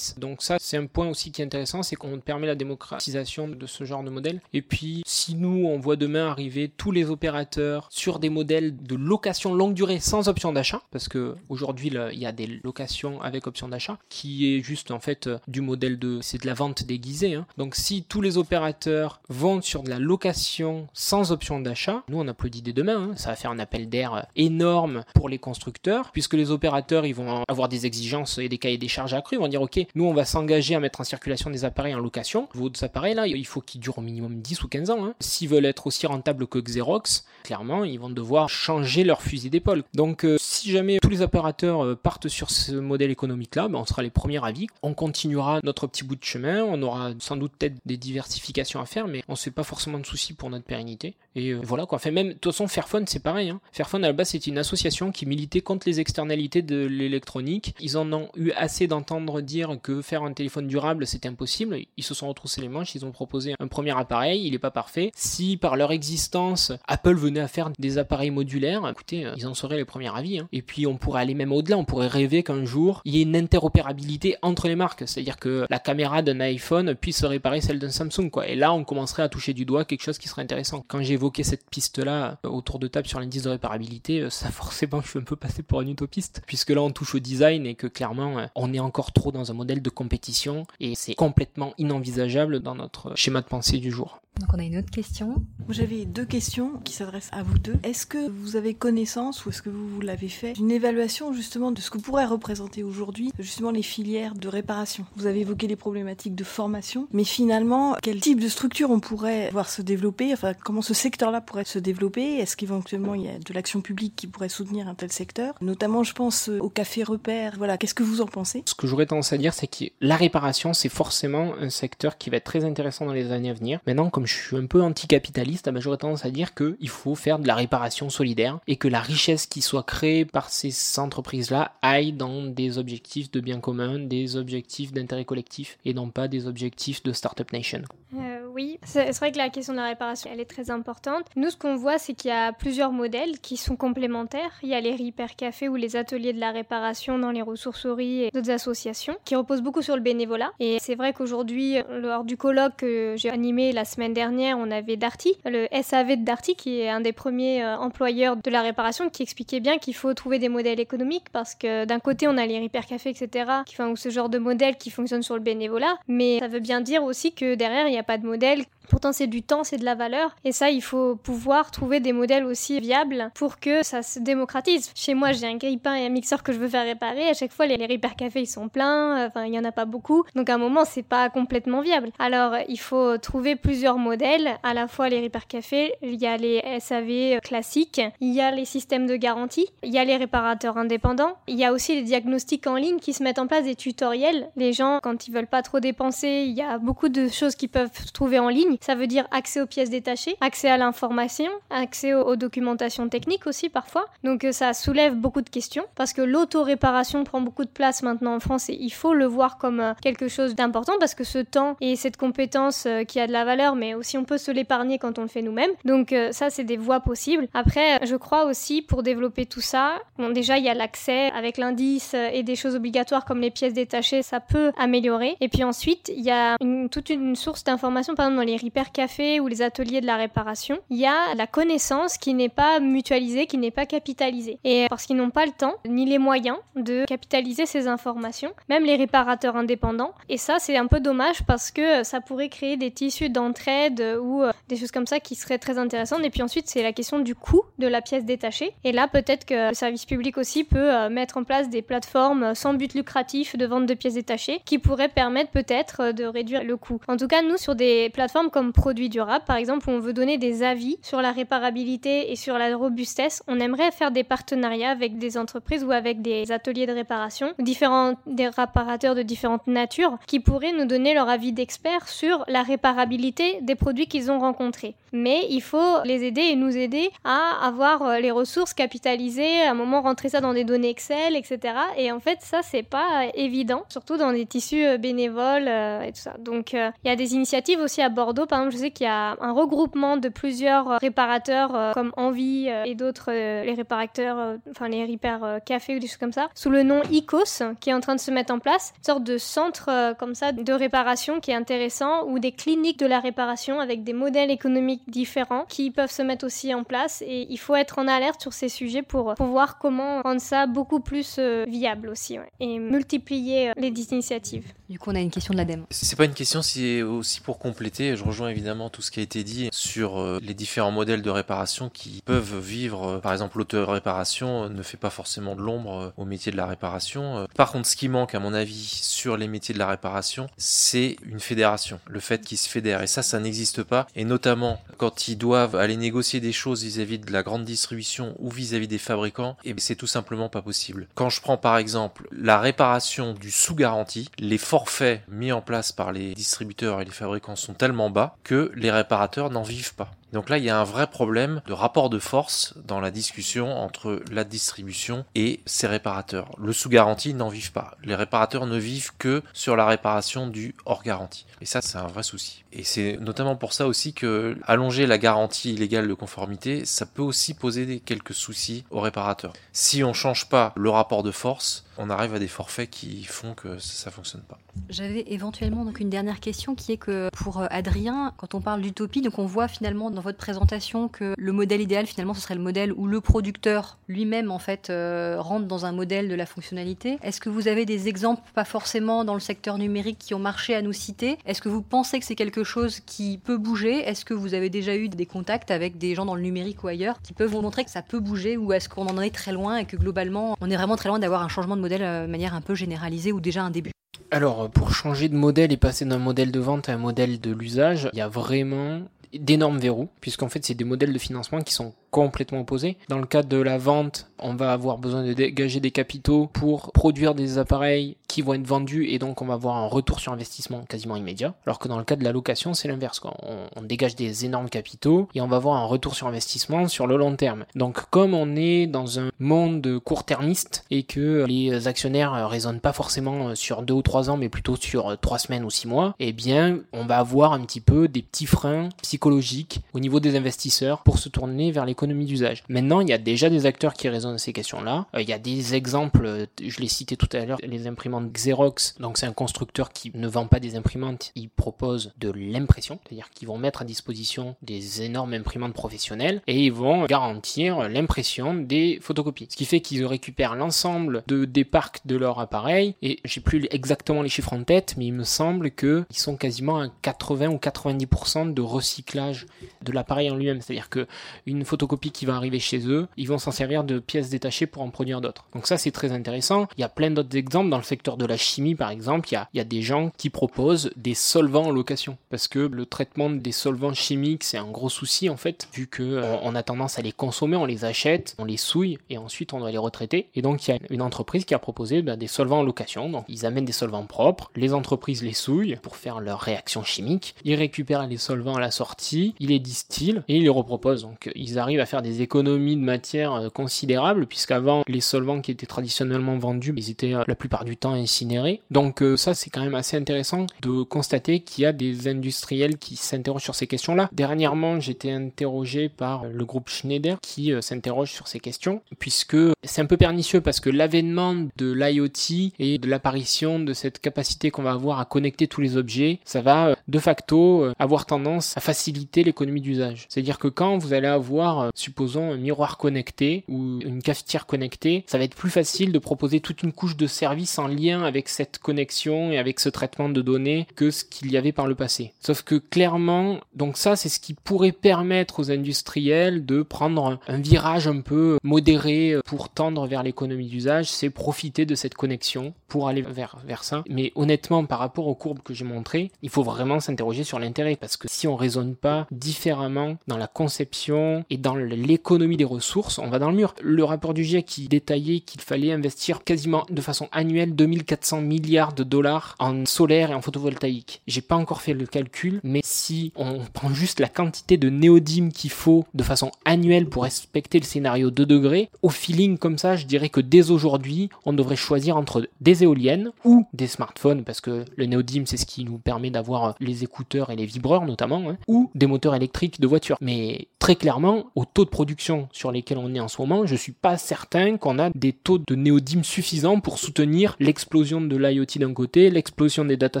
Donc ça, c'est un point aussi qui est intéressant, c'est qu'on permet la démocratisation de ce genre de modèle. Et puis, si nous, on voit demain arriver tous les opérateurs sur des modèles de location longue durée sans option d'achat, parce que aujourd'hui, il y a des locations avec option d'achat, qui est juste en fait du modèle de, c'est de la vente déguisée. Hein. Donc si tous les opérateurs vont sur de la location sans option d'achat, nous on applaudit dès demain, hein. ça va faire un appel d'air énorme pour les constructeurs, puisque les opérateurs ils vont avoir des exigences et des cahiers des charges accrus, ils vont dire ok, nous on va s'engager à mettre en circulation des appareils en location, vos appareils là, il faut qu'ils durent au minimum 10 ou 15 ans. Hein. S'ils veulent être aussi rentables que Xerox, clairement ils vont devoir changer leur fusil d'épaule. Donc euh, si jamais tous les opérateurs euh, partent sur ce modèle économique là, ben, on sera les premiers avis, on continuera notre petit bout de chemin, on aura sans doute peut-être des diversifications à faire, mais on se fait pas forcément de soucis pour notre pérennité. Et euh, voilà quoi. Enfin même, de toute façon, Fairphone c'est pareil. Hein. Fairphone à la base c'est une association qui militait contre les externalités de l'électronique. Ils en ont eu assez d'entendre dire que faire un téléphone durable c'était impossible. Ils se sont retroussés les manches, ils ont proposé un premier appareil, il n'est pas parfait. Si par leur existence Apple venait à faire des appareils modulaires, écoutez, euh, ils en seraient les premiers avis. Hein. Et puis on pourrait aller même au-delà, on pourrait rêver qu'un jour il y ait une interopérabilité entre les marques, c'est-à-dire que la caméra d'un iPhone puisse réparer celle d'un Samsung quoi. Et là on commencerait à toucher du doigt quelque chose qui serait intéressant. Quand évoqué cette piste-là euh, autour de table sur l'indice de réparabilité, euh, ça forcément je suis un peu passé pour un utopiste, puisque là on touche au design et que clairement euh, on est encore trop dans un modèle de compétition et c'est complètement inenvisageable dans notre schéma de pensée du jour. Donc on a une autre question. J'avais deux questions qui s'adressent à vous deux. Est-ce que vous avez connaissance ou est-ce que vous, l'avez fait d'une évaluation justement de ce que pourrait représenter aujourd'hui justement les filières de réparation? Vous avez évoqué les problématiques de formation, mais finalement quel type de structure on pourrait voir se développer? Enfin comment ce secteur-là pourrait se développer? Est-ce qu'éventuellement il y a de l'action publique qui pourrait soutenir un tel secteur? Notamment je pense au café repère. Voilà, qu'est-ce que vous en pensez? Ce que j'aurais tendance à dire c'est que la réparation c'est forcément un secteur qui va être très intéressant dans les années à venir. Maintenant comme je suis un peu anticapitaliste, ben, j'aurais tendance à dire qu'il faut faire de la réparation solidaire et que la richesse qui soit créée par ces entreprises-là aille dans des objectifs de bien commun, des objectifs d'intérêt collectif et non pas des objectifs de Startup Nation. Euh, oui, c'est vrai que la question de la réparation, elle est très importante. Nous, ce qu'on voit, c'est qu'il y a plusieurs modèles qui sont complémentaires. Il y a les Repair Café ou les ateliers de la réparation dans les ressourceries et d'autres associations qui reposent beaucoup sur le bénévolat. Et c'est vrai qu'aujourd'hui, lors du colloque que j'ai animé la semaine dernière, on avait Darty, le SAV de Darty, qui est un des premiers euh, employeurs de la réparation, qui expliquait bien qu'il faut trouver des modèles économiques parce que d'un côté, on a les Repair Café, etc., qui font ce genre de modèle qui fonctionne sur le bénévolat, mais ça veut bien dire aussi que derrière, il n'y a pas de modèle del Pourtant, c'est du temps, c'est de la valeur. Et ça, il faut pouvoir trouver des modèles aussi viables pour que ça se démocratise. Chez moi, j'ai un grille-pain et un mixeur que je veux faire réparer. À chaque fois, les, les repair cafés, ils sont pleins. Enfin, il n'y en a pas beaucoup. Donc, à un moment, c'est pas complètement viable. Alors, il faut trouver plusieurs modèles. À la fois, les repair cafés, il y a les SAV classiques, il y a les systèmes de garantie, il y a les réparateurs indépendants. Il y a aussi les diagnostics en ligne qui se mettent en place des tutoriels. Les gens, quand ils veulent pas trop dépenser, il y a beaucoup de choses qu'ils peuvent trouver en ligne. Ça veut dire accès aux pièces détachées, accès à l'information, accès aux, documentations techniques aussi parfois. Donc euh, ça soulève beaucoup de questions parce que l'auto-réparation prend beaucoup de place maintenant en France et il faut le voir comme euh, quelque chose d'important parce que ce temps et cette compétence euh, qui a de la valeur, mais aussi on peut se l'épargner quand on le fait nous-mêmes. Donc ça, c'est des voies possibles. Après, je crois aussi pour développer tout ça, bon déjà il y a l'accès avec l'indice et des choses obligatoires comme les pièces détachées, ça peut améliorer. Et puis ensuite, il y a toute une source d'informations dans les Repair Café ou les ateliers de la réparation, il y a la connaissance qui n'est pas mutualisée, qui n'est pas capitalisée. Et parce qu'ils n'ont pas le temps ni les moyens de capitaliser ces informations, même les réparateurs indépendants. Et ça, c'est un peu dommage parce que ça pourrait créer des tissus d'entraide ou euh, des choses comme ça qui seraient très intéressantes. Et puis ensuite, c'est la question du coût de la pièce détachée. Et là, peut-être que le service public aussi peut euh, mettre en place des plateformes sans but lucratif de vente de pièces détachées qui pourraient permettre peut-être de réduire le coût. En tout cas, nous, sur des plateformes comme Produits Durables, par exemple, où on veut donner des avis sur la réparabilité et sur la robustesse, on aimerait faire des partenariats avec des entreprises ou avec des ateliers de réparation, différents des réparateurs de différentes natures, qui pourraient nous donner leur avis d'experts sur la réparabilité des produits qu'ils ont rencontrés. Mais il faut les aider et nous aider à avoir euh, les ressources capitalisées, à un moment rentrer ça dans des données Excel, etc. Et en fait, ça, c'est pas évident, surtout dans des tissus euh, bénévoles euh, et tout ça. Donc, il y a des initiatives aussi à Bordeaux. Par exemple, je sais qu'il y a un regroupement de plusieurs réparateurs comme Envie et d'autres, les réparateurs, enfin les Repair Café ou des choses comme ça, sous le nom ICOS, qui est en train de se mettre en place, une sorte de centre comme ça de réparation qui est intéressant, ou des cliniques de la réparation avec des modèles économiques différents qui peuvent se mettre aussi en place. Et il faut être en alerte sur ces sujets pour, pour voir comment rendre ça beaucoup plus euh, viable aussi et multiplier euh, les initiatives. Du coup, on a une question de l'ADEME. C'est pas une question, c'est aussi pour compléter. Je rejoins évidemment tout ce qui a été dit sur euh, les différents modèles de réparation qui peuvent vivre. Par exemple, l'auto-réparation ne fait pas forcément de l'ombre au métier de la réparation. Par contre, ce qui manque, à mon avis, sur les métiers de la réparation, c'est une fédération. Le fait qu'ils se fédèrent. Et ça, ça n'existe pas. Et notamment, quand ils doivent aller négocier des choses vis-à-vis de la grande distribution ou vis-à-vis des fabricants, et c'est tout simplement pas possible. Quand je prends par exemple la réparation du sous-garantie, les forfaits mis en place par les distributeurs et les fabricants sont tellement bas que les réparateurs n'en vivent pas. Donc là, il y a un vrai problème de rapport de force dans la discussion entre la distribution et ses réparateurs. Le sous-garantie n'en vivent pas. Les réparateurs ne vivent que sur la réparation du hors garantie. Et ça, c'est un vrai souci. Et c'est notamment pour ça aussi que allonger la garantie légale de conformité, ça peut aussi poser quelques soucis aux réparateurs. Si on change pas le rapport de force, on arrive à des forfaits qui font que ça, ne fonctionne pas. J'avais éventuellement donc une dernière question qui est que pour euh, Adrien, quand on parle d'utopie, donc on voit finalement dans votre présentation que le modèle idéal finalement ce serait le modèle où le producteur lui-même en fait euh, rentre dans un modèle de la fonctionnalité. Est-ce que vous avez des exemples, pas forcément dans le secteur numérique, qui ont marché à nous citer? Est-ce que vous pensez que c'est quelque chose qui peut bouger? Est-ce que vous avez déjà eu des contacts avec des gens dans le numérique ou ailleurs qui peuvent vous montrer que ça peut bouger ou est-ce qu'on en est très loin et que globalement on est vraiment très loin d'avoir un changement de modèle euh, de manière un peu généralisée ou déjà un début? Alors, pour changer de modèle et passer d'un modèle de vente à un modèle de l'usage, il y a vraiment d'énormes verrous, puisqu'en fait, c'est des modèles de financement qui sont complètement opposés. Dans le cadre de la vente, on va avoir besoin de dégager des capitaux pour produire des appareils qui vont être vendus et donc on va avoir un retour sur investissement quasiment immédiat. Alors que dans le cas de la location, c'est l'inverse. On, on, dégage des énormes capitaux et on va avoir un retour sur investissement sur le long terme. Donc comme on est dans un monde court-termiste et que les actionnaires raisonnent pas forcément sur deux ou trois ans mais plutôt sur trois semaines ou six mois, eh bien on va avoir un petit peu des petits freins psychologiques au niveau des investisseurs pour se tourner vers l'économie d'usage. Maintenant, il y a déjà des acteurs qui raisonnent à ces questions-là. Euh, il y a des exemples, euh, je l'ai cité tout à l'heure, les imprimantes Xerox. Donc c'est un constructeur qui ne vend pas des imprimantes, il propose de l'impression, c'est-à-dire qu'ils vont mettre à disposition des énormes imprimantes professionnelles et ils vont garantir l'impression des photocopies. Ce qui fait qu'ils récupèrent l'ensemble de, des parcs de leur appareil et j'ai plus exactement les chiffres en tête, mais il me semble qu'ils sont quasiment à 80 ou 90% de recyclage de l'appareil en lui-même. C'est-à-dire que une photocopie qui va arriver chez eux, ils vont s'en servir de pièces détachées pour en produire d'autres. Donc ça c'est très intéressant. Il y a plein d'autres exemples dans le secteur de la chimie par exemple, il y a, des gens qui proposent des solvants en location parce que le traitement des solvants chimiques c'est un gros souci en fait vu que euh, on a tendance à les consommer, on les achète, on les souille et ensuite on doit les retraiter. Et donc il y a une entreprise qui a proposé ben, des solvants en location. Donc ils amènent des solvants propres, les entreprises les souillent pour faire leur réaction chimique, ils récupèrent les solvants à la sortie, ils les distillent et ils les reproposent. Donc ils arrivent à faire des économies de matière considérables puisqu'avant les solvants qui étaient traditionnellement vendus, ils étaient la plupart du temps incinérés. Donc ça c'est quand même assez intéressant de constater qu'il y a des industriels qui s'interrogent sur ces questions-là. Dernièrement, j'étais interrogé par le groupe Schneider qui s'interroge sur ces questions puisque c'est un peu pernicieux parce que l'avènement de l'IoT et de l'apparition de cette capacité qu'on va avoir à connecter tous les objets, ça va euh, de facto euh, avoir tendance à faciliter l'économie d'usage. C'est-à-dire que quand vous allez avoir, euh, supposons, un miroir connecté ou une cafetière connectée, ça va être plus facile de proposer toute une couche de services en lien avec cette connexion et avec ce traitement de données que ce qu'il y avait par le passé. Sauf que clairement, donc ça, c'est ce qui pourrait permettre aux industriels de prendre un virage un peu modéré pour tendre vers l'économie d'usage, c'est profiter de cette connexion pour aller vers, vers ça. Mais honnêtement, par rapport aux courbes que j'ai montrées, il faut vraiment s'interroger sur l'intérêt parce que si on raisonne pas différemment dans la conception et dans l'économie des ressources, on va dans le mur. Le rapport du GIEC qui détaillait qu'il fallait investir quasiment de façon annuelle 2400 milliards de dollars en solaire et en photovoltaïque. J'ai pas encore fait le calcul, mais si on prend juste la quantité de néodymes qu'il faut de façon annuelle pour respecter le scénario 2 degrés, au feeling comme ça, je dirais que dès aujourd'hui, on devrait choisir entre des éoliennes ou des smartphones, parce que le néodyme, c'est ce qui nous permet d'avoir les écouteurs et les vibreurs notamment, hein, ou des moteurs électriques de voitures. Mais très clairement, au taux de production sur lesquels on est en ce moment, je suis pas certain qu'on a des taux de néodyme suffisants pour soutenir l'explosion de l'IoT d'un côté, l'explosion des data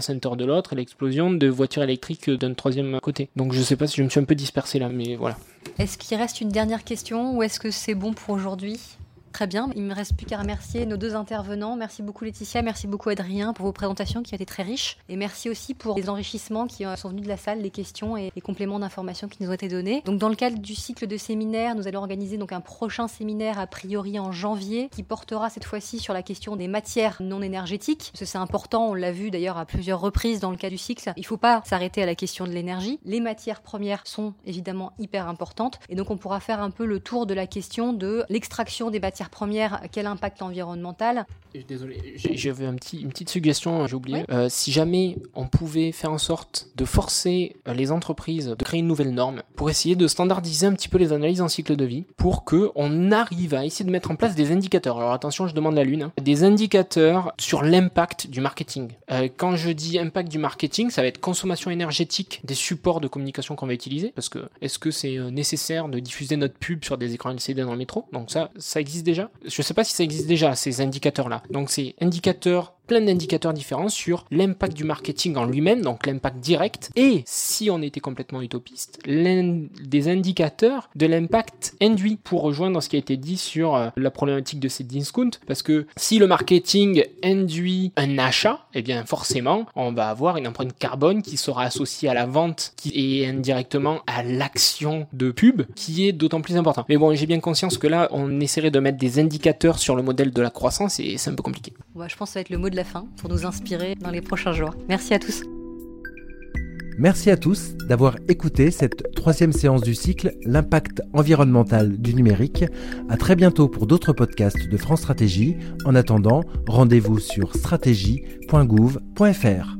centers de l'autre et l'explosion de voitures électriques d'un troisième côté. Donc je sais pas si je me suis un peu dispersé là, mais voilà. Est-ce qu'il reste une dernière question ou est-ce que c'est bon pour aujourd'hui? Très bien. Il me reste plus qu'à remercier nos deux intervenants. Merci beaucoup Laetitia, merci beaucoup Adrien pour vos présentations qui ont été très riches. Et merci aussi pour les enrichissements qui sont venus de la salle, les questions et les compléments d'informations qui nous ont été donnés. Donc dans le cadre du cycle de séminaires, nous allons organiser donc un prochain séminaire a priori en janvier qui portera cette fois-ci sur la question des matières non énergétiques. Parce que c'est important, on l'a vu d'ailleurs à plusieurs reprises dans le cas du cycle. Il ne faut pas s'arrêter à la question de l'énergie. Les matières premières sont évidemment hyper importantes. Et donc on pourra faire un peu le tour de la question de l'extraction des matières première, quel impact environnemental? Désolé, j'avais un petit, une petite suggestion, j'ai oublié. Euh, si jamais on pouvait faire en sorte de forcer euh, les entreprises de créer une nouvelle norme pour essayer de standardiser un petit peu les analyses en cycle de vie, pour que on arrive à essayer de mettre en place des indicateurs. Alors attention, je demande la lune. Hein. Des indicateurs sur l'impact du marketing. Euh, quand je dis impact du marketing, ça va être consommation énergétique des supports de communication qu'on va utiliser, parce que est-ce que c'est nécessaire de diffuser notre pub sur des écrans LCD dans le métro? Donc ça, ça existe déjà. Je ne sais pas si ça existe déjà, ces indicateurs-là. Donc c'est indicateurs plein d'indicateurs différents sur l'impact du marketing en lui-même, donc l'impact direct, et si on était complètement utopiste, des indicateurs de l'impact induit pour rejoindre ce qui a été dit sur euh, la problématique de ces discounts, parce que si le marketing induit un achat, eh bien forcément, on va avoir une empreinte carbone qui sera associée à la vente est indirectement à l'action de pub, qui est d'autant plus important. Mais bon, j'ai bien conscience que là, on essaierait de mettre des indicateurs sur le modèle de la croissance et c'est un peu compliqué. je pense que ça va être le mot la fin pour nous inspirer dans les prochains jours. Merci à tous. Merci à tous d'avoir écouté cette troisième séance du cycle L'impact environnemental du numérique. À très bientôt pour d'autres podcasts de France Stratégie. En attendant, rendez-vous sur stratégie.gouv.fr.